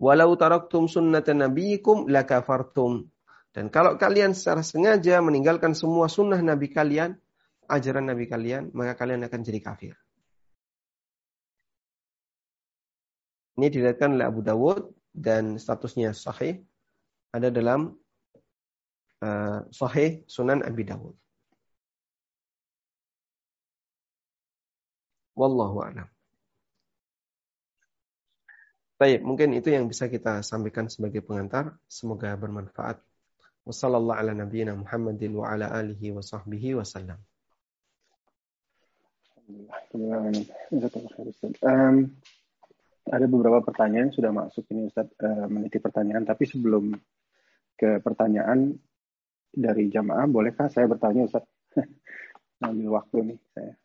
Walau taraktum sunnata nabiyikum lakafartum. Dan kalau kalian secara sengaja meninggalkan semua sunnah Nabi kalian, ajaran Nabi kalian, maka kalian akan jadi kafir. Ini diriwayatkan oleh Abu Dawud dan statusnya sahih ada dalam uh, sahih Sunan Abi Dawud. Wallahu a'lam. Baik, mungkin itu yang bisa kita sampaikan sebagai pengantar. Semoga bermanfaat. Wassallallahu ala nabiyyina Muhammadin wa ala alihi wa sahbihi. Um, ada beberapa pertanyaan sudah masuk ini Ustaz uh, meniti pertanyaan tapi sebelum ke pertanyaan dari jamaah bolehkah saya bertanya Ustaz? Ambil waktu nih saya.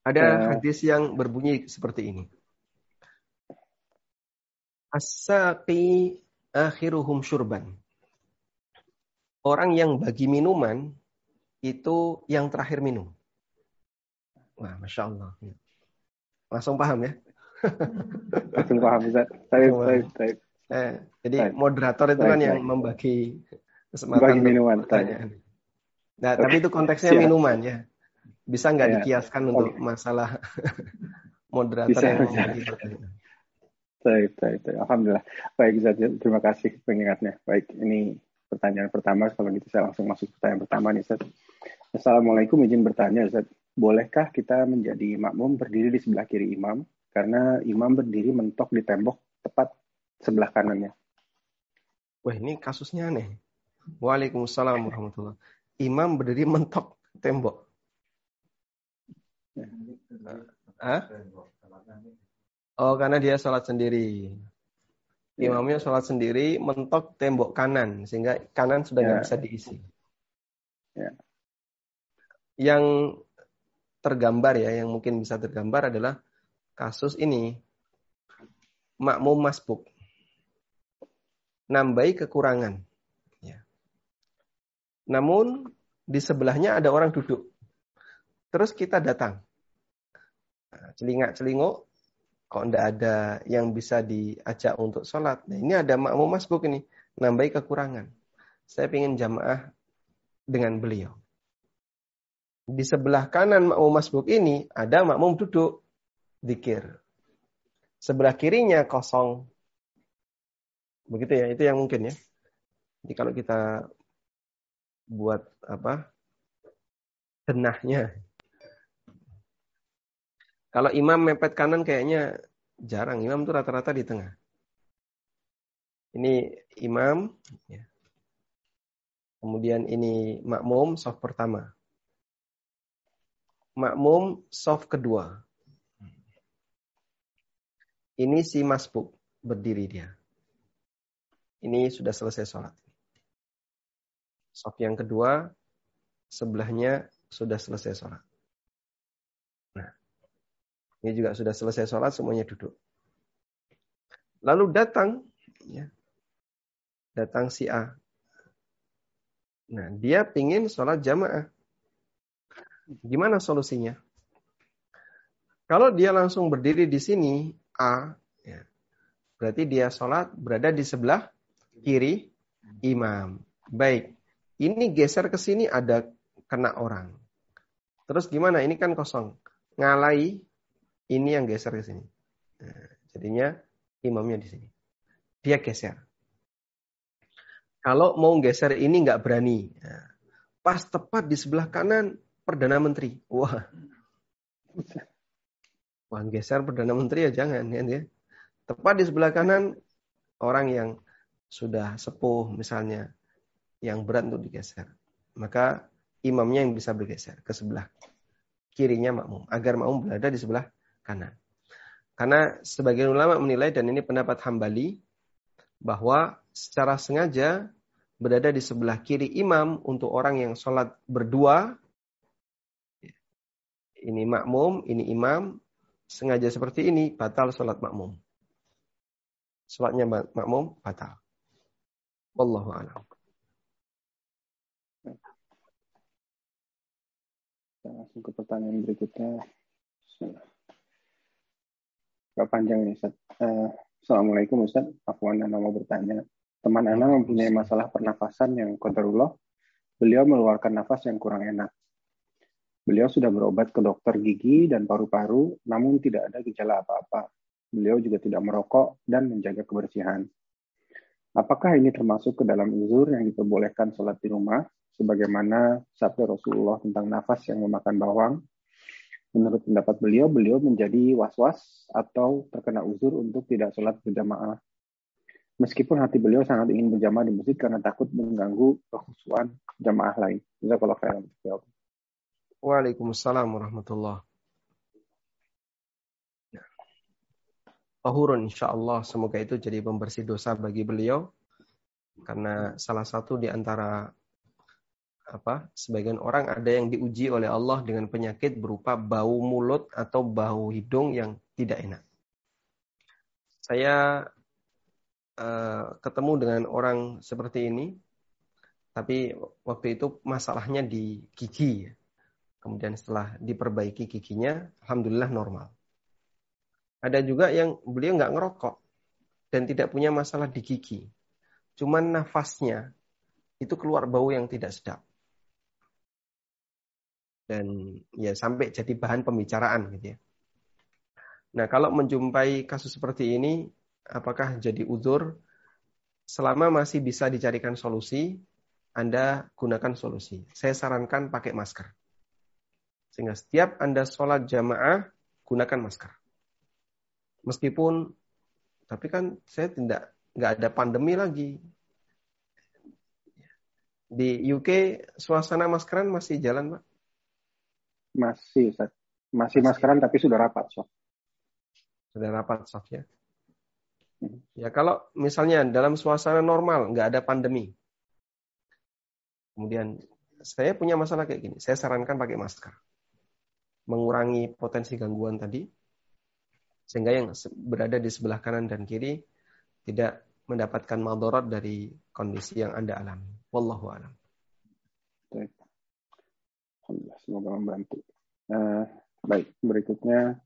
Ada hadis yang berbunyi seperti ini. As-saqi akhiruhum syurban. Orang yang bagi minuman itu yang terakhir minum. Wah, Masya Allah. Langsung paham ya? Langsung paham, Ustaz. Saya, eh, jadi saya, moderator itu saya, kan yang membagi kesempatan membagi minuman. Nah, tapi itu konteksnya Siap. minuman ya. Bisa nggak ya. dikiaskan oh. untuk masalah moderator bisa, yang bisa. Baik, baik, baik. Alhamdulillah. Baik, Zat, terima kasih pengingatnya. Baik, ini pertanyaan pertama. Kalau gitu saya langsung masuk pertanyaan pertama nih, Zat. Assalamualaikum, izin bertanya, Zat. Bolehkah kita menjadi makmum berdiri di sebelah kiri imam? Karena imam berdiri mentok di tembok tepat sebelah kanannya. Wah, ini kasusnya aneh. Waalaikumsalam warahmatullahi Imam berdiri mentok tembok. Hah? Oh, karena dia sholat sendiri. Ya. Imamnya sholat sendiri, mentok tembok kanan, sehingga kanan sudah nggak ya. bisa diisi. Ya. Yang tergambar ya, yang mungkin bisa tergambar adalah kasus ini. Makmum masbuk. Nambahi kekurangan. Ya. Namun, di sebelahnya ada orang duduk. Terus kita datang. Nah, celingak-celinguk, kok ndak ada yang bisa diajak untuk sholat. Nah, ini ada makmum masbuk ini, nambahi kekurangan. Saya ingin jamaah dengan beliau. Di sebelah kanan makmum masbuk ini ada makmum duduk, dikir. Sebelah kirinya kosong. Begitu ya, itu yang mungkin ya. Jadi kalau kita buat apa? Tenahnya Kalau imam mepet kanan kayaknya jarang. Imam tuh rata-rata di tengah. Ini imam. Ya. Kemudian ini makmum, soft pertama. Makmum, soft kedua. Ini si masbuk, berdiri dia. Ini sudah selesai sholat. Soft yang kedua, sebelahnya sudah selesai sholat. Ini juga sudah selesai sholat, semuanya duduk. Lalu datang, ya, datang si A. Nah, dia pingin sholat jamaah. Gimana solusinya? Kalau dia langsung berdiri di sini, A, ya, berarti dia sholat berada di sebelah kiri imam. Baik, ini geser ke sini ada kena orang. Terus gimana? Ini kan kosong. Ngalai, ini yang geser ke sini. Nah, jadinya imamnya di sini. Dia geser. Kalau mau geser ini nggak berani. Nah, pas tepat di sebelah kanan Perdana Menteri. Wah, Wah, geser Perdana Menteri ya jangan ya. ya. Tepat di sebelah kanan orang yang sudah sepuh misalnya yang berat untuk digeser. Maka imamnya yang bisa bergeser ke sebelah kirinya makmum agar makmum berada di sebelah kanan. Karena sebagian ulama menilai dan ini pendapat Hambali bahwa secara sengaja berada di sebelah kiri imam untuk orang yang sholat berdua ini makmum, ini imam, sengaja seperti ini, batal sholat makmum. Sholatnya makmum, batal. Wallahu a'lam. Kita langsung ke pertanyaan berikutnya. Gak panjang nih, Ustaz. Uh, Assalamualaikum Ustaz. Afwan Ana mau bertanya. Teman Ana mempunyai masalah pernafasan yang kodarullah. Beliau mengeluarkan nafas yang kurang enak. Beliau sudah berobat ke dokter gigi dan paru-paru, namun tidak ada gejala apa-apa. Beliau juga tidak merokok dan menjaga kebersihan. Apakah ini termasuk ke dalam uzur yang diperbolehkan sholat di rumah, sebagaimana sabda Rasulullah tentang nafas yang memakan bawang? Menurut pendapat beliau, beliau menjadi was-was atau terkena uzur untuk tidak sholat berjamaah. Meskipun hati beliau sangat ingin berjamaah di masjid karena takut mengganggu kekhusuan jamaah lain. Jazakallah khairan. Waalaikumsalam warahmatullah. Tahurun insya Allah semoga itu jadi pembersih dosa bagi beliau karena salah satu di antara apa sebagian orang ada yang diuji oleh Allah dengan penyakit berupa bau mulut atau bau hidung yang tidak enak. Saya uh, ketemu dengan orang seperti ini, tapi waktu itu masalahnya di gigi. Kemudian setelah diperbaiki giginya, alhamdulillah normal. Ada juga yang beliau nggak ngerokok dan tidak punya masalah di gigi. Cuman nafasnya itu keluar bau yang tidak sedap. Dan ya sampai jadi bahan pembicaraan gitu ya. Nah kalau menjumpai kasus seperti ini, apakah jadi uzur? Selama masih bisa dicarikan solusi, Anda gunakan solusi. Saya sarankan pakai masker. Sehingga setiap Anda sholat jamaah, gunakan masker. Meskipun, tapi kan saya tidak nggak ada pandemi lagi. Di UK suasana maskeran masih jalan, Pak? Masih, Ustaz. Masih maskeran tapi sudah rapat, Sof. Sudah rapat, Sof ya. Hmm. Ya kalau misalnya dalam suasana normal, nggak ada pandemi. Kemudian saya punya masalah kayak gini, saya sarankan pakai masker mengurangi potensi gangguan tadi sehingga yang berada di sebelah kanan dan kiri tidak mendapatkan maldorat dari kondisi yang Anda alami. Wallahu a'lam. Alhamdulillah, semoga membantu. Uh, baik, berikutnya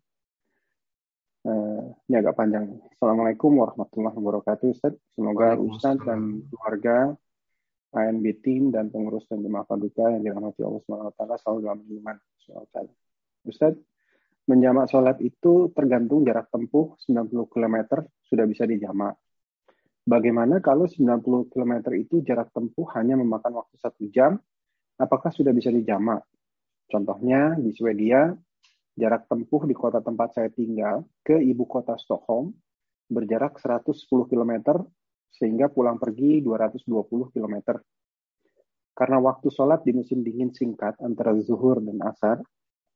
uh, ini agak panjang. Assalamualaikum warahmatullahi wabarakatuh, Ustaz. Semoga Ustaz dan keluarga ANB tim dan pengurus dan jemaah paduka yang dirahmati Allah SWT selalu dalam iman. Ustaz, menjamak sholat itu tergantung jarak tempuh 90 km sudah bisa dijamak. Bagaimana kalau 90 km itu jarak tempuh hanya memakan waktu satu jam, apakah sudah bisa dijamak? Contohnya di Swedia, Jarak tempuh di kota tempat saya tinggal ke ibu kota Stockholm berjarak 110 km sehingga pulang pergi 220 km. Karena waktu sholat di musim dingin singkat antara zuhur dan asar,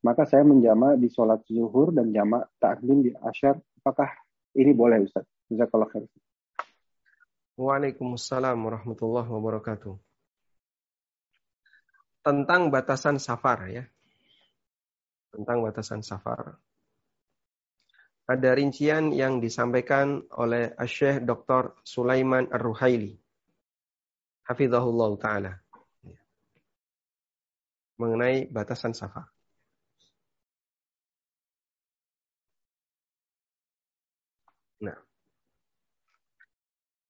maka saya menjama di sholat zuhur dan jamak takdim di asyar. Apakah ini boleh Ustaz? Jazakallah khair. Waalaikumsalam warahmatullahi wabarakatuh. Tentang batasan safar ya. Tentang batasan safar. Ada rincian yang disampaikan oleh Syekh Dr. Sulaiman Ar-Ruhaili. Hafizahullah Ta'ala. Mengenai batasan safar. Nah,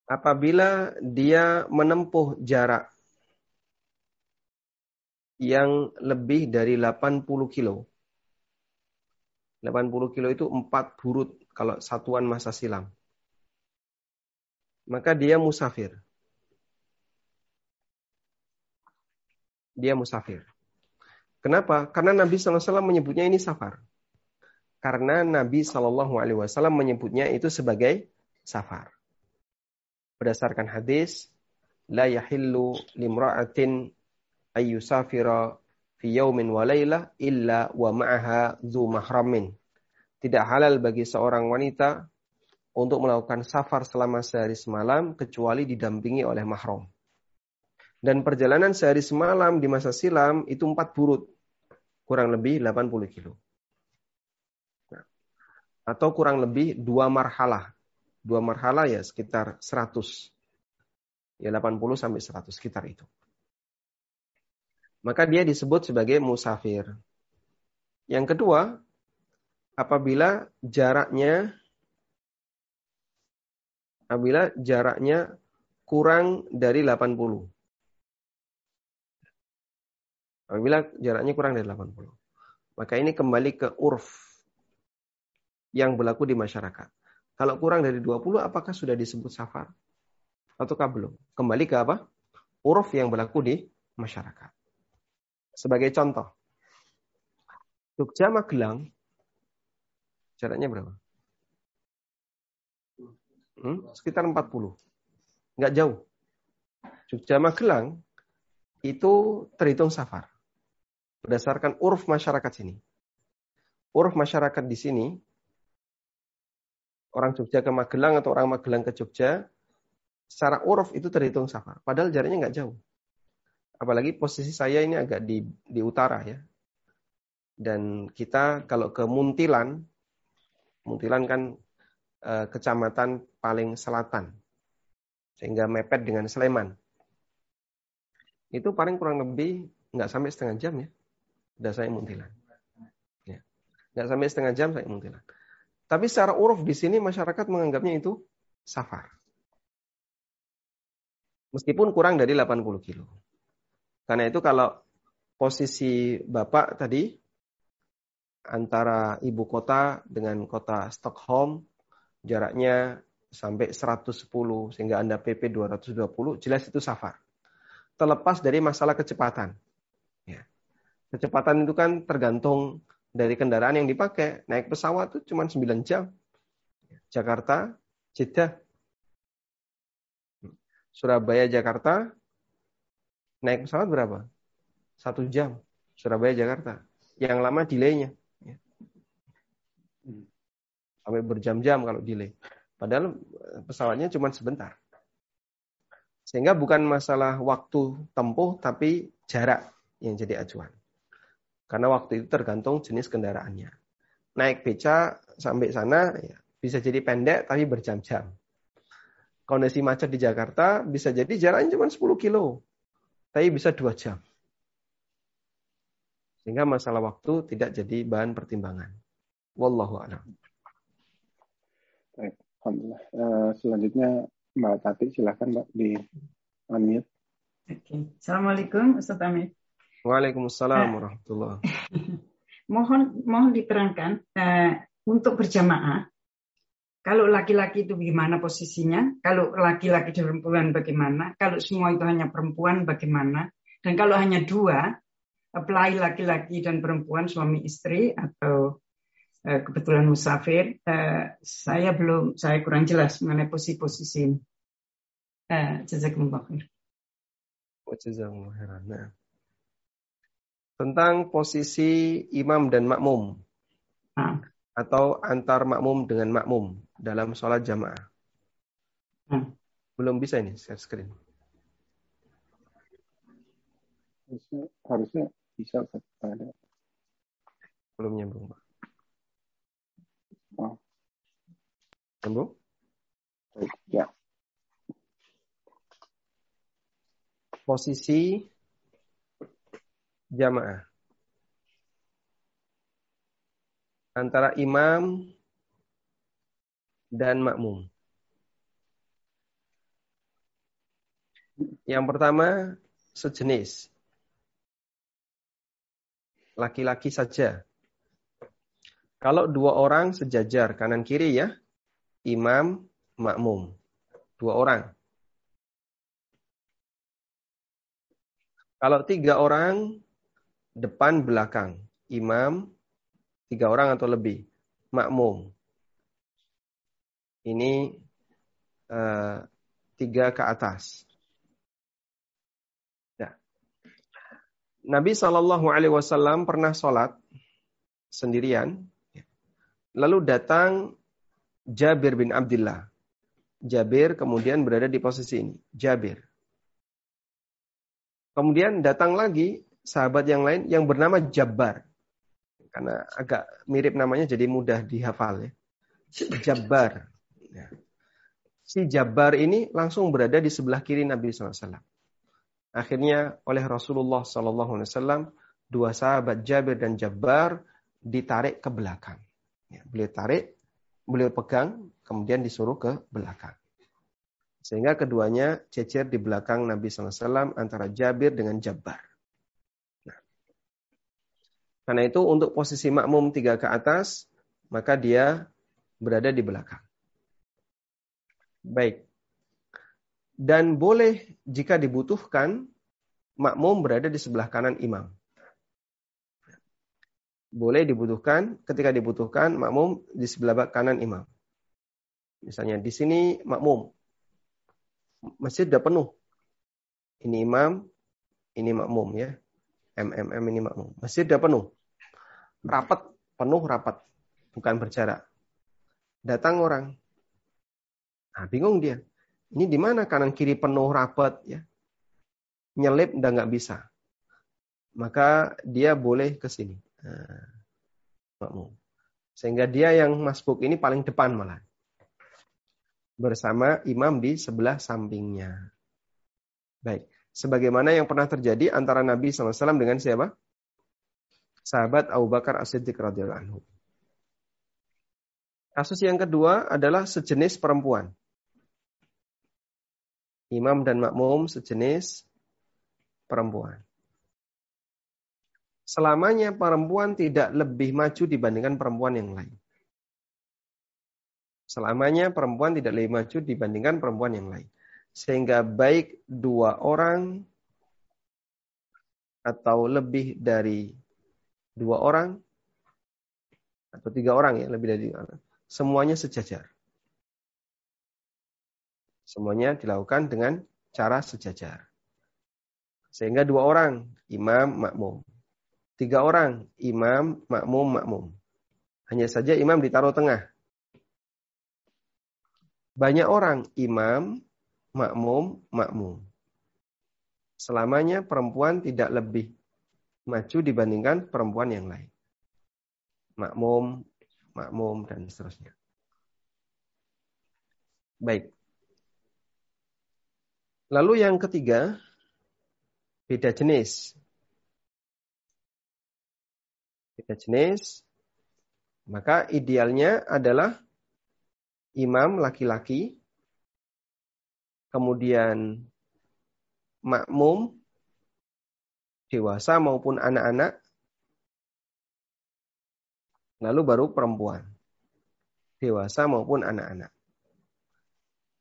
apabila dia menempuh jarak yang lebih dari 80 kilo. 80 kilo itu 4 burut kalau satuan masa silam. Maka dia musafir. Dia musafir. Kenapa? Karena Nabi SAW menyebutnya ini safar. Karena Nabi SAW menyebutnya itu sebagai safar berdasarkan hadis la yahillu limra'atin ayyusafira fi yaumin wa laylah illa wa ma'aha dzu mahramin. Tidak halal bagi seorang wanita untuk melakukan safar selama sehari semalam kecuali didampingi oleh mahram. Dan perjalanan sehari semalam di masa silam itu empat burut, kurang lebih 80 kilo. Nah, atau kurang lebih dua marhalah, dua marhala ya sekitar 100. Ya 80 sampai 100 sekitar itu. Maka dia disebut sebagai musafir. Yang kedua, apabila jaraknya apabila jaraknya kurang dari 80. Apabila jaraknya kurang dari 80. Maka ini kembali ke urf yang berlaku di masyarakat. Kalau kurang dari 20, apakah sudah disebut safar? Ataukah belum? Kembali ke apa? Uruf yang berlaku di masyarakat. Sebagai contoh, Jogja Magelang, jaraknya berapa? Hmm? Sekitar 40. Nggak jauh. Jogja Magelang itu terhitung safar. Berdasarkan uruf masyarakat sini. Uruf masyarakat di sini orang Jogja ke Magelang atau orang Magelang ke Jogja, secara uruf itu terhitung safar. Padahal jaraknya nggak jauh. Apalagi posisi saya ini agak di, di utara ya. Dan kita kalau ke Muntilan, Muntilan kan e, kecamatan paling selatan. Sehingga mepet dengan Sleman. Itu paling kurang lebih nggak sampai setengah jam ya. Udah saya Muntilan. Ya. Nggak sampai setengah jam saya Muntilan. Tapi secara uruf di sini masyarakat menganggapnya itu safar. Meskipun kurang dari 80 kilo. Karena itu kalau posisi Bapak tadi antara ibu kota dengan kota Stockholm jaraknya sampai 110 sehingga Anda PP 220 jelas itu safar. Terlepas dari masalah kecepatan. Ya. Kecepatan itu kan tergantung dari kendaraan yang dipakai. Naik pesawat itu cuma 9 jam. Jakarta, Jeddah. Surabaya, Jakarta. Naik pesawat berapa? Satu jam. Surabaya, Jakarta. Yang lama delaynya. Sampai berjam-jam kalau delay. Padahal pesawatnya cuma sebentar. Sehingga bukan masalah waktu tempuh, tapi jarak yang jadi acuan. Karena waktu itu tergantung jenis kendaraannya. Naik beca sampai sana ya, bisa jadi pendek tapi berjam-jam. Kondisi macet di Jakarta bisa jadi jaraknya cuma 10 kilo. Tapi bisa 2 jam. Sehingga masalah waktu tidak jadi bahan pertimbangan. Wallahu a'lam. Baik, Alhamdulillah. Uh, selanjutnya Mbak Tati, silahkan Mbak di unmute. Oke. Assalamualaikum Ustaz Amir. Waalaikumsalam uh, warahmatullahi Mohon mohon diterangkan uh, untuk berjamaah kalau laki-laki itu bagaimana posisinya? Kalau laki-laki dan perempuan bagaimana? Kalau semua itu hanya perempuan bagaimana? Dan kalau hanya dua, apply laki-laki dan perempuan suami istri atau uh, kebetulan musafir, uh, saya belum saya kurang jelas mengenai posisi-posisi ini. Jazakumullah khair. Nah. Tentang posisi imam dan makmum. Nah. Atau antar makmum dengan makmum dalam sholat jamaah. Nah. Belum bisa ini share screen. Harusnya, harusnya bisa ada. Belum nyambung, Pak. Oh. Nyambung? Ya. Posisi jamaah. Antara imam dan makmum. Yang pertama, sejenis. Laki-laki saja. Kalau dua orang sejajar kanan kiri ya, imam, makmum. Dua orang. Kalau tiga orang, depan belakang. Imam, tiga orang atau lebih. Makmum. Ini uh, tiga ke atas. Nabi Shallallahu Alaihi Wasallam pernah sholat sendirian, lalu datang Jabir bin Abdullah. Jabir kemudian berada di posisi ini, Jabir. Kemudian datang lagi sahabat yang lain yang bernama Jabbar. Karena agak mirip namanya jadi mudah dihafal ya. Jabbar. Ya. Si Jabbar ini langsung berada di sebelah kiri Nabi SAW. Akhirnya oleh Rasulullah SAW dua sahabat Jabir dan Jabbar ditarik ke belakang. Ya, beliau tarik, beliau pegang, kemudian disuruh ke belakang. Sehingga keduanya cecer di belakang Nabi SAW antara Jabir dengan Jabbar. Nah, karena itu untuk posisi makmum tiga ke atas, maka dia berada di belakang. Baik dan boleh jika dibutuhkan makmum berada di sebelah kanan imam. Boleh dibutuhkan ketika dibutuhkan makmum di sebelah kanan imam. Misalnya di sini makmum. Masjid sudah penuh. Ini imam, ini makmum ya. MMM ini makmum. Masjid sudah penuh. Rapat, penuh rapat. Bukan berjarak. Datang orang. Nah, bingung dia ini di mana kanan kiri penuh rapat ya. Nyelip udah nggak bisa. Maka dia boleh ke sini. Nah. Sehingga dia yang masbuk ini paling depan malah. Bersama imam di sebelah sampingnya. Baik. Sebagaimana yang pernah terjadi antara Nabi SAW dengan siapa? Sahabat Abu Bakar As-Siddiq radhiyallahu anhu. Kasus yang kedua adalah sejenis perempuan imam dan makmum sejenis perempuan. Selamanya perempuan tidak lebih maju dibandingkan perempuan yang lain. Selamanya perempuan tidak lebih maju dibandingkan perempuan yang lain. Sehingga baik dua orang atau lebih dari dua orang atau tiga orang ya lebih dari orang semuanya sejajar Semuanya dilakukan dengan cara sejajar. Sehingga dua orang, imam, makmum. Tiga orang, imam, makmum, makmum. Hanya saja imam ditaruh tengah. Banyak orang, imam, makmum, makmum. Selamanya perempuan tidak lebih maju dibandingkan perempuan yang lain. Makmum, makmum, dan seterusnya. Baik. Lalu yang ketiga, beda jenis. Beda jenis, maka idealnya adalah imam laki-laki, kemudian makmum, dewasa maupun anak-anak, lalu baru perempuan, dewasa maupun anak-anak.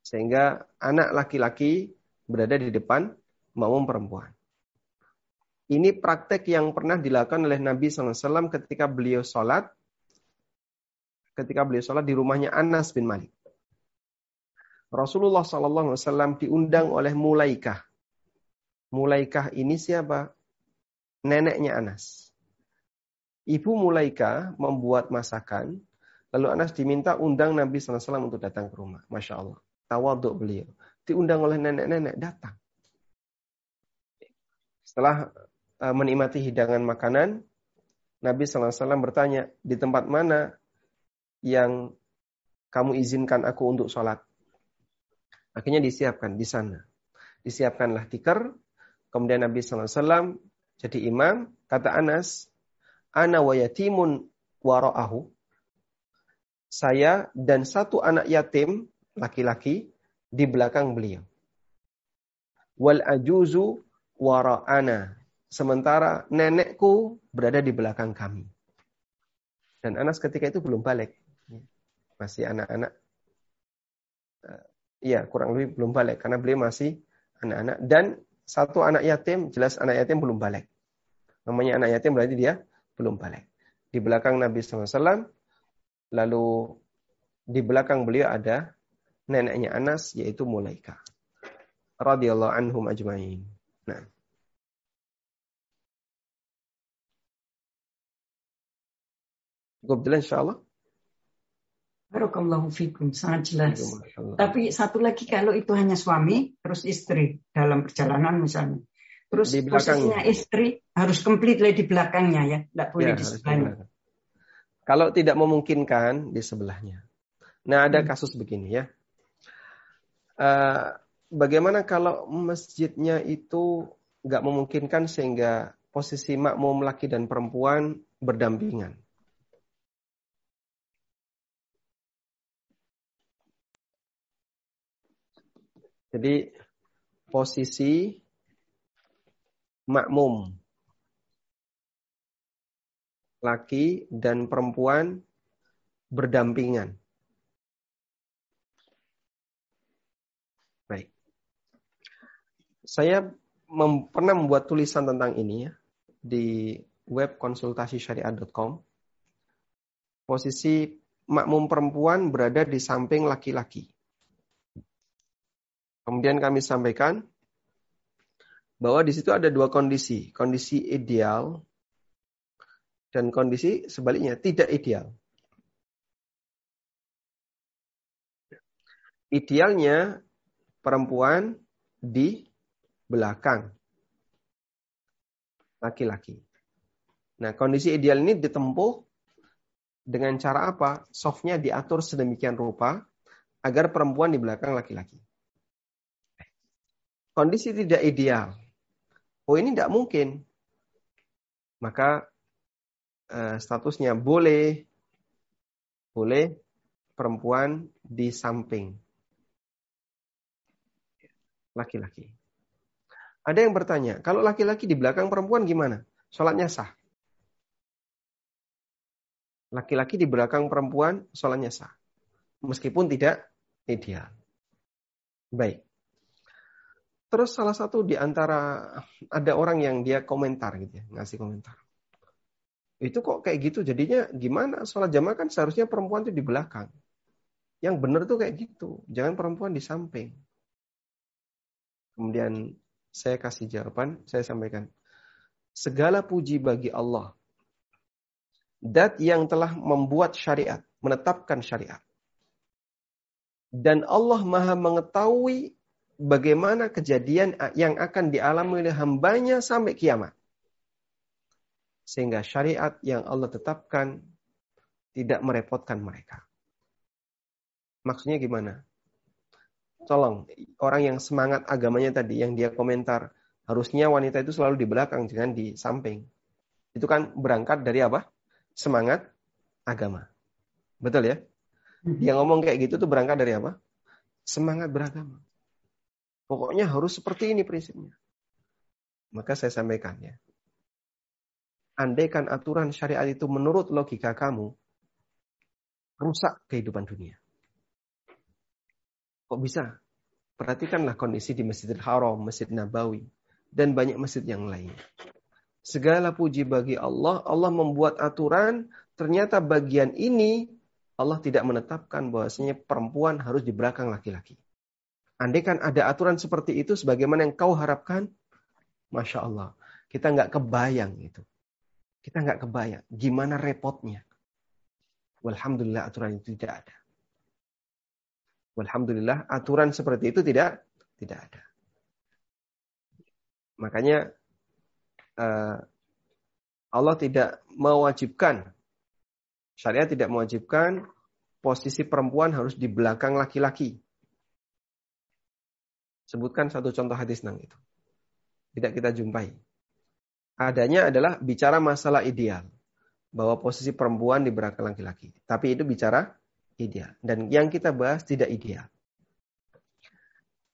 Sehingga anak laki-laki berada di depan makmum perempuan. Ini praktek yang pernah dilakukan oleh Nabi SAW ketika beliau sholat. Ketika beliau sholat di rumahnya Anas bin Malik. Rasulullah SAW diundang oleh Mulaikah. Mulaikah ini siapa? Neneknya Anas. Ibu Mulaikah membuat masakan. Lalu Anas diminta undang Nabi SAW untuk datang ke rumah. Masya Allah. Tawaduk beliau. Diundang oleh nenek-nenek datang. Setelah uh, menikmati hidangan makanan, Nabi SAW bertanya, di tempat mana yang kamu izinkan aku untuk sholat? Akhirnya disiapkan di sana. Disiapkanlah tikar. Kemudian Nabi SAW jadi imam. Kata Anas, Ana wa yatimun wara'ahu. Saya dan satu anak yatim, laki-laki, di belakang beliau. Wal ajuzu wara'ana. Sementara nenekku berada di belakang kami. Dan Anas ketika itu belum balik. Masih anak-anak Iya, kurang lebih belum balik karena beliau masih anak-anak dan satu anak yatim, jelas anak yatim belum balik. Namanya anak yatim berarti dia belum balik. Di belakang Nabi SAW, lalu di belakang beliau ada neneknya Anas yaitu Mulaika. Radiyallahu anhum ajmain. Nah. Cukup jelas insyaAllah? Barakallahu fikum, sangat jelas. Tapi satu lagi kalau itu hanya suami, terus istri dalam perjalanan misalnya. Terus di posisinya istri harus komplit di belakangnya ya, tidak boleh ya, di sebelahnya. Kalau tidak memungkinkan di sebelahnya. Nah ada hmm. kasus begini ya. Uh, bagaimana kalau masjidnya itu nggak memungkinkan sehingga posisi makmum laki dan perempuan berdampingan? Jadi posisi makmum laki dan perempuan berdampingan. Baik. Saya mem pernah membuat tulisan tentang ini ya di web konsultasi syariat.com. Posisi makmum perempuan berada di samping laki-laki. Kemudian kami sampaikan bahwa di situ ada dua kondisi, kondisi ideal dan kondisi sebaliknya tidak ideal. Idealnya perempuan di belakang laki-laki. Nah, kondisi ideal ini ditempuh dengan cara apa? Softnya diatur sedemikian rupa agar perempuan di belakang laki-laki kondisi tidak ideal. Oh ini tidak mungkin. Maka uh, statusnya boleh, boleh perempuan di samping laki-laki. Ada yang bertanya, kalau laki-laki di belakang perempuan gimana? Sholatnya sah. Laki-laki di belakang perempuan, sholatnya sah. Meskipun tidak ideal. Baik. Terus salah satu di antara ada orang yang dia komentar gitu ya, ngasih komentar. Itu kok kayak gitu jadinya gimana? Sholat jamaah kan seharusnya perempuan itu di belakang. Yang benar tuh kayak gitu. Jangan perempuan di samping. Kemudian saya kasih jawaban, saya sampaikan. Segala puji bagi Allah. Dat yang telah membuat syariat, menetapkan syariat. Dan Allah maha mengetahui bagaimana kejadian yang akan dialami oleh hambanya sampai kiamat. Sehingga syariat yang Allah tetapkan tidak merepotkan mereka. Maksudnya gimana? Tolong, orang yang semangat agamanya tadi, yang dia komentar, harusnya wanita itu selalu di belakang, jangan di samping. Itu kan berangkat dari apa? Semangat agama. Betul ya? Hmm. Dia ngomong kayak gitu tuh berangkat dari apa? Semangat beragama. Pokoknya harus seperti ini prinsipnya. Maka saya sampaikan ya. Andaikan aturan syariat itu menurut logika kamu, rusak kehidupan dunia. Kok bisa? Perhatikanlah kondisi di Masjidil Haram, Masjid Nabawi, dan banyak masjid yang lain. Segala puji bagi Allah. Allah membuat aturan. Ternyata bagian ini Allah tidak menetapkan bahwasanya perempuan harus di belakang laki-laki. Andai kan ada aturan seperti itu sebagaimana yang kau harapkan, Masya Allah. Kita nggak kebayang itu. Kita nggak kebayang gimana repotnya. Walhamdulillah aturan itu tidak ada. Walhamdulillah aturan seperti itu tidak tidak ada. Makanya uh, Allah tidak mewajibkan syariat tidak mewajibkan posisi perempuan harus di belakang laki-laki. Sebutkan satu contoh hadis nang itu. Tidak kita jumpai. Adanya adalah bicara masalah ideal bahwa posisi perempuan di belakang laki-laki. Tapi itu bicara ideal. Dan yang kita bahas tidak ideal.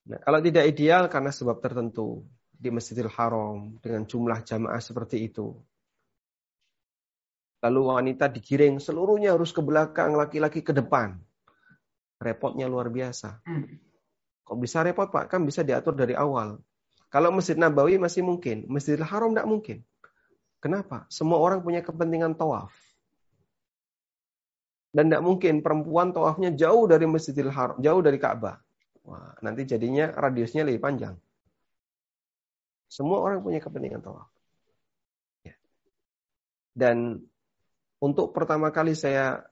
Nah, kalau tidak ideal karena sebab tertentu di Masjidil Haram dengan jumlah jamaah seperti itu. Lalu wanita digiring seluruhnya harus ke belakang, laki-laki ke depan. Repotnya luar biasa. Hmm. Kok bisa repot Pak? Kan bisa diatur dari awal. Kalau Masjid Nabawi masih mungkin, Masjidil Haram tidak mungkin. Kenapa? Semua orang punya kepentingan tawaf. Dan tidak mungkin perempuan tawafnya jauh dari Masjidil Haram, jauh dari Ka'bah. Nanti jadinya radiusnya lebih panjang. Semua orang punya kepentingan tawaf. Ya. Dan untuk pertama kali saya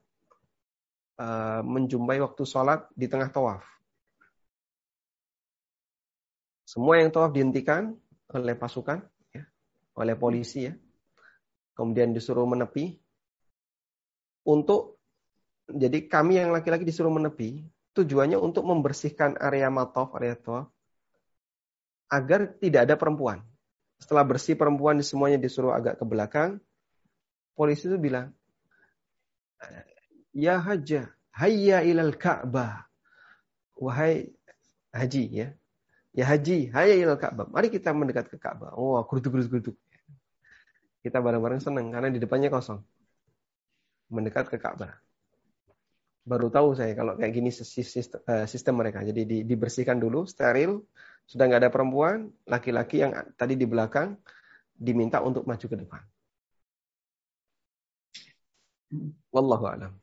uh, menjumpai waktu sholat di tengah tawaf. Semua yang tawaf dihentikan oleh pasukan, ya, oleh polisi ya kemudian disuruh menepi. Untuk jadi kami yang laki-laki disuruh menepi, tujuannya untuk membersihkan area matof, area tawaf, agar tidak ada perempuan. Setelah bersih perempuan semuanya disuruh agak ke belakang, polisi itu bilang, Ya haja, hayya ilal Ka'bah. Wahai haji ya. Ya haji, hayya ilal Ka'bah. Mari kita mendekat ke Ka'bah. Oh, geruduk-geruduk kita bareng-bareng senang karena di depannya kosong. Mendekat ke Ka'bah. Baru tahu saya kalau kayak gini sistem, eh, sistem mereka. Jadi di, dibersihkan dulu, steril, sudah nggak ada perempuan, laki-laki yang tadi di belakang diminta untuk maju ke depan. Wallahu a'lam.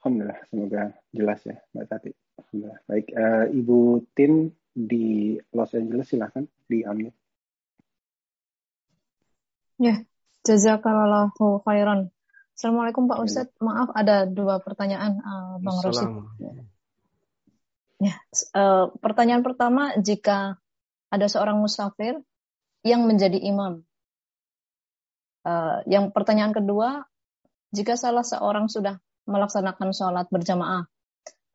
Alhamdulillah, semoga jelas ya Mbak Tati. Alhamdulillah. Baik, uh, Ibu Tin di Los Angeles silahkan di unmute. Ya, jazakallahu khairan. Assalamualaikum Pak Ustadz. Maaf ada dua pertanyaan uh, Bang Rosid. Ya, uh, pertanyaan pertama jika ada seorang musafir yang menjadi imam. Uh, yang pertanyaan kedua, jika salah seorang sudah melaksanakan sholat berjamaah,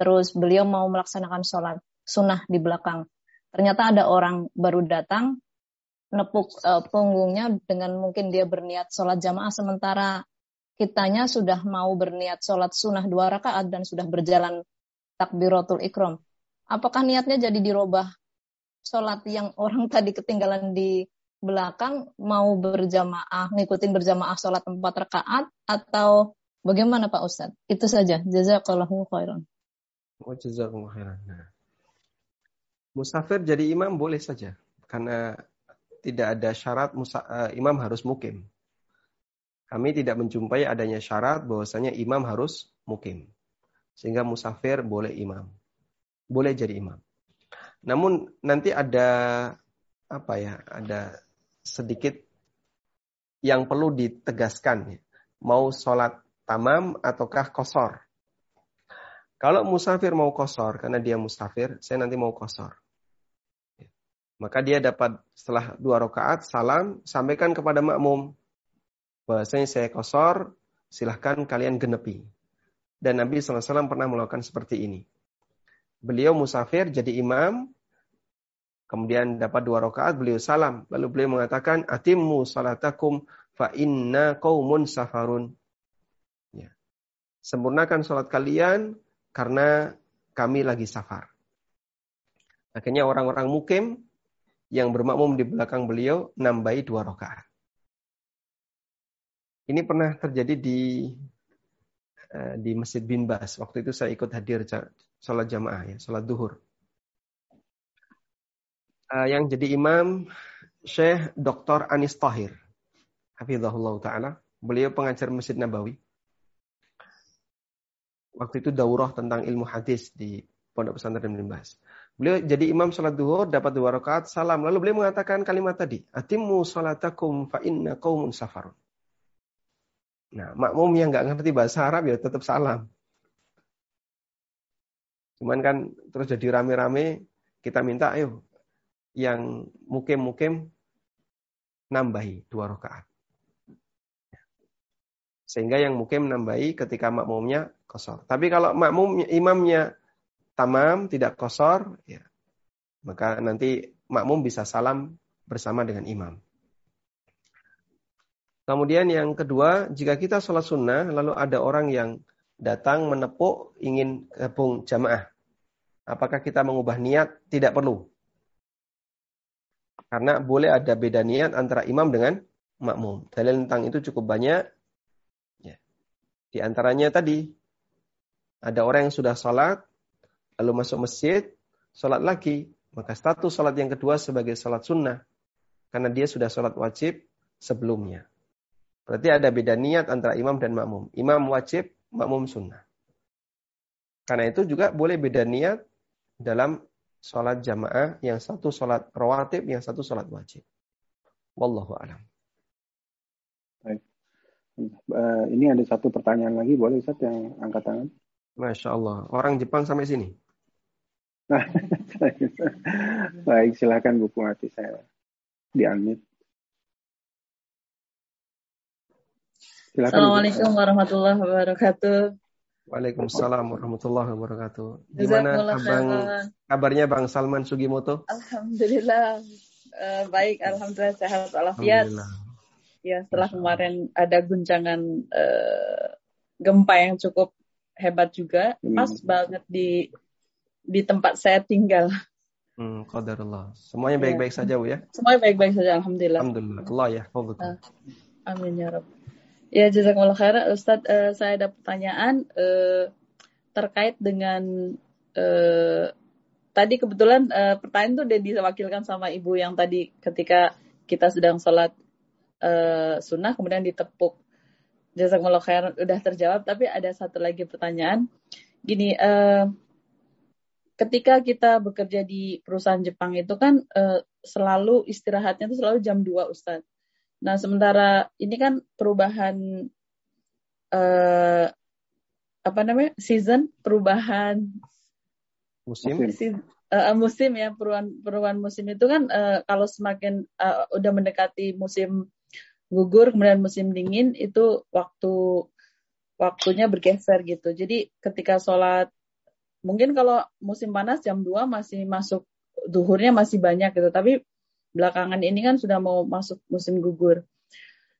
terus beliau mau melaksanakan sholat sunnah di belakang. Ternyata ada orang baru datang, nepuk uh, punggungnya dengan mungkin dia berniat sholat jamaah sementara kitanya sudah mau berniat sholat sunnah dua rakaat dan sudah berjalan takbiratul ikram. Apakah niatnya jadi dirubah sholat yang orang tadi ketinggalan di belakang mau berjamaah, ngikutin berjamaah sholat empat rakaat atau bagaimana Pak Ustadz? Itu saja. Jazakallahu khairan. Oh, jazakallahu khairan. Nah. Musafir jadi imam boleh saja karena tidak ada syarat uh, imam harus mukim. Kami tidak menjumpai adanya syarat bahwasanya imam harus mukim. Sehingga musafir boleh imam. Boleh jadi imam. Namun nanti ada apa ya? Ada sedikit yang perlu ditegaskan. Mau sholat tamam ataukah kosor. Kalau musafir mau kosor, karena dia musafir, saya nanti mau kosor. Maka dia dapat setelah dua rakaat salam sampaikan kepada makmum bahwasanya saya kosor silahkan kalian genepi. Dan Nabi SAW pernah melakukan seperti ini. Beliau musafir jadi imam, kemudian dapat dua rakaat beliau salam. Lalu beliau mengatakan, atimmu salatakum fa inna qaumun safarun. Ya. Sempurnakan salat kalian karena kami lagi safar. Akhirnya orang-orang mukim yang bermakmum di belakang beliau nambahi dua rakaat. Ini pernah terjadi di eh, di Masjid Bin Bas. Waktu itu saya ikut hadir sholat jamaah ya, sholat duhur. Uh, yang jadi imam Syekh Dr. Anis Tahir. Hafizahullah Ta'ala. Beliau pengajar Masjid Nabawi. Waktu itu daurah tentang ilmu hadis di Pondok Pesantren Limbas. Beliau jadi imam sholat duhur, dapat dua rakaat, salam. Lalu beliau mengatakan kalimat tadi, Atimmu salatakum fa inna qawmun safarun. Nah, makmum yang nggak ngerti bahasa Arab ya tetap salam. Cuman kan terus jadi rame-rame, kita minta ayo yang mukim-mukim nambahi dua rakaat. Sehingga yang mukim nambahi ketika makmumnya kosor. Tapi kalau makmum imamnya tamam tidak kosor, ya, maka nanti makmum bisa salam bersama dengan imam. Kemudian yang kedua, jika kita sholat sunnah, lalu ada orang yang datang menepuk ingin gabung jamaah. Apakah kita mengubah niat? Tidak perlu. Karena boleh ada beda niat antara imam dengan makmum. Dalil tentang itu cukup banyak. Ya. Di antaranya tadi, ada orang yang sudah sholat, lalu masuk masjid, sholat lagi. Maka status sholat yang kedua sebagai sholat sunnah. Karena dia sudah sholat wajib sebelumnya. Berarti ada beda niat antara imam dan makmum. Imam wajib, makmum sunnah. Karena itu juga boleh beda niat dalam sholat jamaah. Yang satu sholat rawatib, yang satu sholat wajib. Wallahu alam. Baik. Uh, ini ada satu pertanyaan lagi, boleh Ustaz yang angkat tangan? Masya Allah. Orang Jepang sampai sini. Baik, silakan buku mati saya di unmute. Assalamualaikum warahmatullahi wabarakatuh. Waalaikumsalam warahmatullahi wabarakatuh. Gimana abang, kabarnya Bang Salman Sugimoto? Alhamdulillah uh, baik, alhamdulillah sehat walafiat. Ya setelah kemarin ada guncangan uh, gempa yang cukup hebat juga, hmm. pas banget di di tempat saya tinggal. Hmm, qadarullah. Semuanya baik-baik ya. saja, Bu ya? Semuanya baik-baik saja, alhamdulillah. Alhamdulillah. Allah ya, uh, Amin ya Rabb. Ya, jazakumullah khairan. Ustaz, uh, saya ada pertanyaan uh, terkait dengan uh, tadi kebetulan uh, pertanyaan itu udah diwakilkan sama ibu yang tadi ketika kita sedang sholat uh, sunnah kemudian ditepuk jazakumullah khairan udah terjawab tapi ada satu lagi pertanyaan gini uh, ketika kita bekerja di perusahaan Jepang itu kan uh, selalu istirahatnya itu selalu jam 2 Ustaz. Nah, sementara ini kan perubahan uh, apa namanya? season, perubahan musim. Musim, uh, musim ya, perubahan perubahan musim itu kan uh, kalau semakin uh, udah mendekati musim gugur kemudian musim dingin itu waktu waktunya bergeser gitu. Jadi ketika sholat mungkin kalau musim panas jam 2 masih masuk duhurnya masih banyak gitu. Tapi belakangan ini kan sudah mau masuk musim gugur.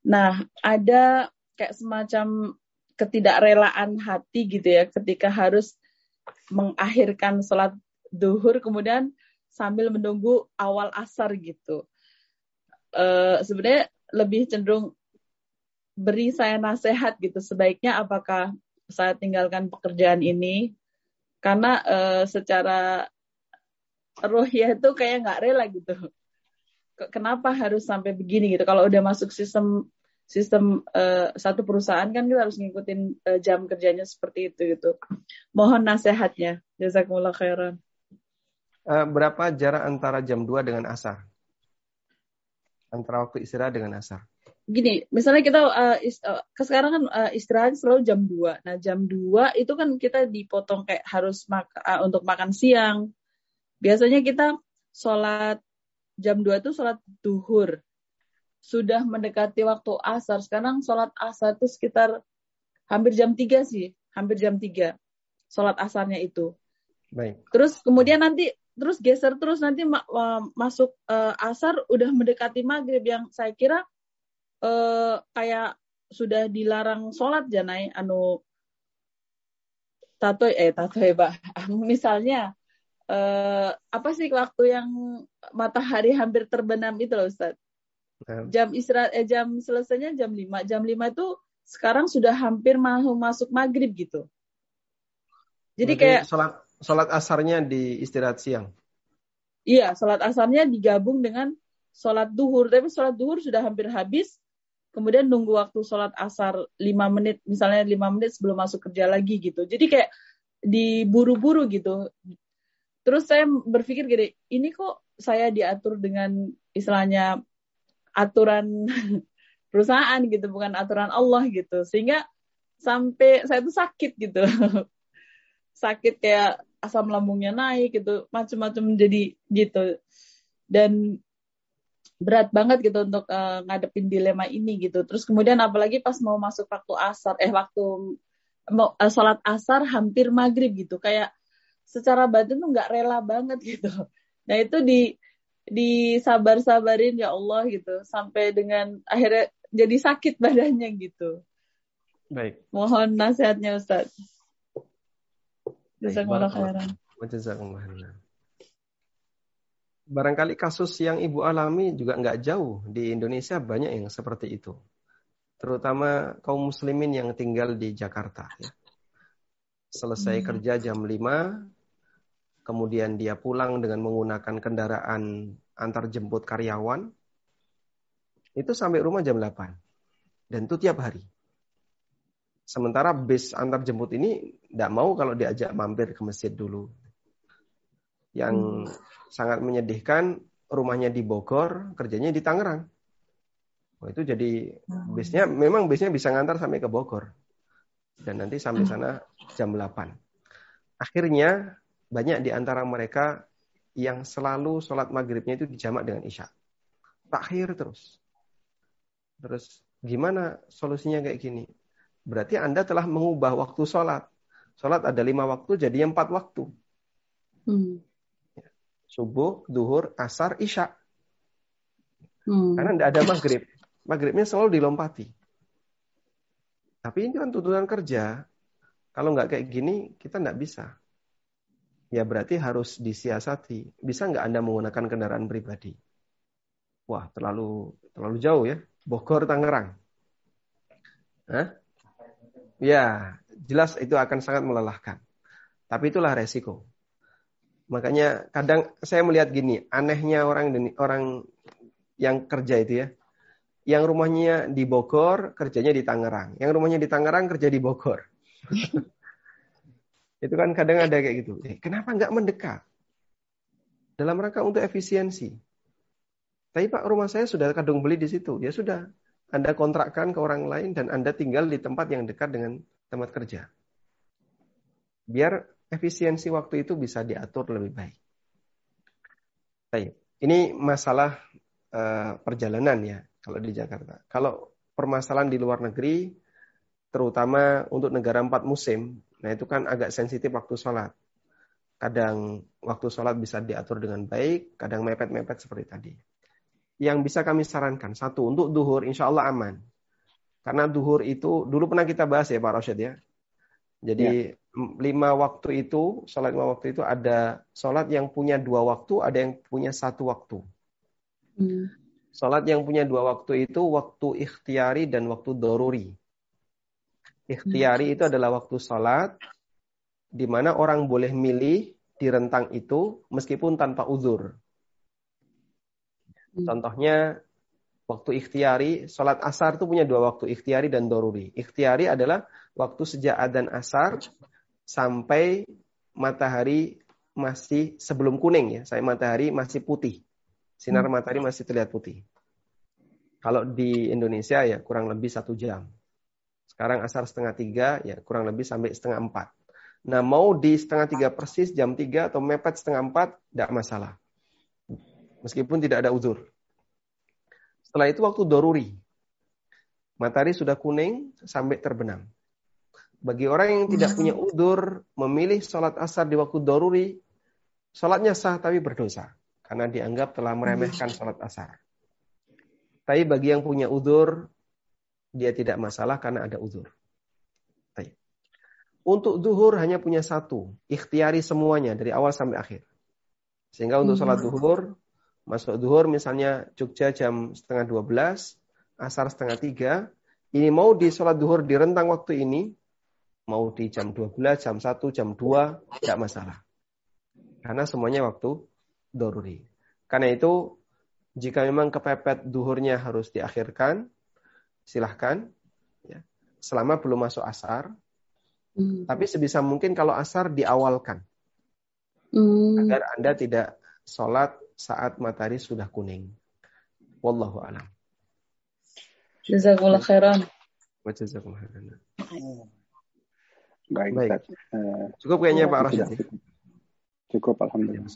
Nah, ada kayak semacam ketidakrelaan hati gitu ya ketika harus mengakhirkan sholat duhur kemudian sambil menunggu awal asar gitu. Uh, sebenarnya lebih cenderung beri saya nasihat gitu sebaiknya apakah saya tinggalkan pekerjaan ini karena uh, secara ya itu kayak nggak rela gitu kenapa harus sampai begini gitu kalau udah masuk sistem sistem uh, satu perusahaan kan kita harus ngikutin uh, jam kerjanya seperti itu gitu mohon nasihatnya jazakumullah khairan uh, berapa jarak antara jam 2 dengan asar antara waktu istirahat dengan asar? Gini, misalnya kita uh, is, uh, sekarang kan uh, istirahat selalu jam 2. Nah, jam 2 itu kan kita dipotong kayak harus mak uh, untuk makan siang. Biasanya kita sholat jam 2 itu sholat duhur. Sudah mendekati waktu asar. Sekarang sholat asar itu sekitar hampir jam 3 sih. Hampir jam 3. Sholat asarnya itu. Baik. Terus kemudian nanti terus geser terus nanti ma masuk uh, asar udah mendekati maghrib yang saya kira uh, kayak sudah dilarang sholat janai anu tato eh tato ya pak misalnya uh, apa sih waktu yang matahari hampir terbenam itu loh Ustaz? Jam istirahat eh jam selesainya jam 5 jam 5 itu sekarang sudah hampir mau masuk maghrib gitu. Jadi Berarti kayak sholat sholat asarnya di istirahat siang? iya sholat asarnya digabung dengan sholat duhur. Tapi sholat duhur sudah hampir habis. Kemudian nunggu waktu sholat asar lima menit misalnya lima menit sebelum masuk kerja lagi gitu. Jadi kayak diburu-buru gitu terus saya berpikir gini ini kok saya diatur dengan istilahnya aturan perusahaan gitu bukan aturan Allah gitu. Sehingga sampai saya tuh sakit gitu. Sakit kayak asam lambungnya naik gitu macam-macam jadi gitu. Dan berat banget gitu untuk uh, ngadepin dilema ini gitu. Terus kemudian apalagi pas mau masuk waktu asar, eh waktu mau uh, sholat asar hampir maghrib gitu, kayak secara batin tuh nggak rela banget gitu. Nah itu di di sabar-sabarin ya Allah gitu, sampai dengan akhirnya jadi sakit badannya gitu. Baik. Mohon nasihatnya Ustaz. Khairan barangkali kasus yang ibu alami juga nggak jauh di Indonesia banyak yang seperti itu terutama kaum muslimin yang tinggal di Jakarta ya. selesai hmm. kerja jam 5 kemudian dia pulang dengan menggunakan kendaraan antar jemput karyawan itu sampai rumah jam 8 dan itu tiap hari sementara bis antar jemput ini tidak mau kalau diajak mampir ke masjid dulu yang hmm sangat menyedihkan rumahnya di Bogor, kerjanya di Tangerang. Oh, itu jadi hmm. bisnya memang bisnya bisa ngantar sampai ke Bogor. Dan nanti sampai hmm. sana jam 8. Akhirnya banyak di antara mereka yang selalu sholat maghribnya itu dijamak dengan isya. Takhir terus. Terus gimana solusinya kayak gini? Berarti Anda telah mengubah waktu sholat. Sholat ada lima waktu jadi empat waktu. Hmm subuh, duhur, asar, isya. Hmm. Karena tidak ada maghrib. Maghribnya selalu dilompati. Tapi ini kan tuntutan kerja. Kalau nggak kayak gini, kita nggak bisa. Ya berarti harus disiasati. Bisa nggak Anda menggunakan kendaraan pribadi? Wah, terlalu terlalu jauh ya. Bogor, Tangerang. Hah? Ya, jelas itu akan sangat melelahkan. Tapi itulah resiko. Makanya kadang saya melihat gini, anehnya orang orang yang kerja itu ya. Yang rumahnya di Bogor, kerjanya di Tangerang. Yang rumahnya di Tangerang, kerja di Bogor. itu kan kadang ada kayak gitu. Eh, kenapa nggak mendekat? Dalam rangka untuk efisiensi. Tapi Pak, rumah saya sudah kadung beli di situ. Ya sudah, Anda kontrakkan ke orang lain dan Anda tinggal di tempat yang dekat dengan tempat kerja. Biar efisiensi waktu itu bisa diatur lebih baik. Baik. Ini masalah uh, perjalanan ya kalau di Jakarta. Kalau permasalahan di luar negeri, terutama untuk negara empat musim, nah itu kan agak sensitif waktu sholat. Kadang waktu sholat bisa diatur dengan baik, kadang mepet-mepet seperti tadi. Yang bisa kami sarankan, satu, untuk duhur insya Allah aman. Karena duhur itu, dulu pernah kita bahas ya Pak Rosyid ya. Jadi ya lima waktu itu, sholat lima waktu itu ada sholat yang punya dua waktu, ada yang punya satu waktu. Hmm. Sholat yang punya dua waktu itu waktu ikhtiari dan waktu doruri. Ikhtiari itu adalah waktu sholat di mana orang boleh milih di rentang itu meskipun tanpa uzur. Hmm. Contohnya waktu ikhtiari, sholat asar itu punya dua waktu, ikhtiari dan doruri. Ikhtiari adalah waktu sejak adan asar sampai matahari masih sebelum kuning ya, saya matahari masih putih. Sinar hmm. matahari masih terlihat putih. Kalau di Indonesia ya kurang lebih satu jam. Sekarang asar setengah tiga ya kurang lebih sampai setengah empat. Nah mau di setengah tiga persis jam tiga atau mepet setengah empat tidak masalah. Meskipun tidak ada uzur. Setelah itu waktu doruri. Matahari sudah kuning sampai terbenam. Bagi orang yang tidak punya udur, memilih sholat asar di waktu doruri, sholatnya sah tapi berdosa. Karena dianggap telah meremehkan sholat asar. Tapi bagi yang punya udur, dia tidak masalah karena ada udur. Untuk duhur hanya punya satu, ikhtiari semuanya dari awal sampai akhir. Sehingga untuk sholat hmm. duhur, masuk duhur misalnya Jogja jam setengah 12, asar setengah tiga, ini mau di sholat duhur di rentang waktu ini, mau di jam 12, jam 1, jam 2, tidak masalah. Karena semuanya waktu doruri. Karena itu jika memang kepepet duhurnya harus diakhirkan, silahkan. Ya. Selama belum masuk asar. Hmm. Tapi sebisa mungkin kalau asar diawalkan. Hmm. Agar Anda tidak sholat saat matahari sudah kuning. Wallahu a'lam. Jazakumullah khairan. Wa jazakumullah khairan. Baik, Baik. Uh, Cukup kayaknya Pak Rashid. Cukup, Alhamdulillah.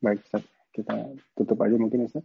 Baik, Ustaz. Kita tutup aja mungkin, Ustaz.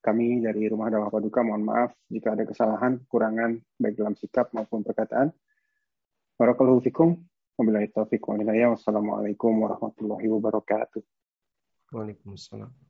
Kami dari Rumah Dakwah Paduka mohon maaf jika ada kesalahan, kurangan baik dalam sikap maupun perkataan. Barakallahu fikum. Wabillahi taufiq wa Wassalamualaikum warahmatullahi wabarakatuh. Waalaikumsalam.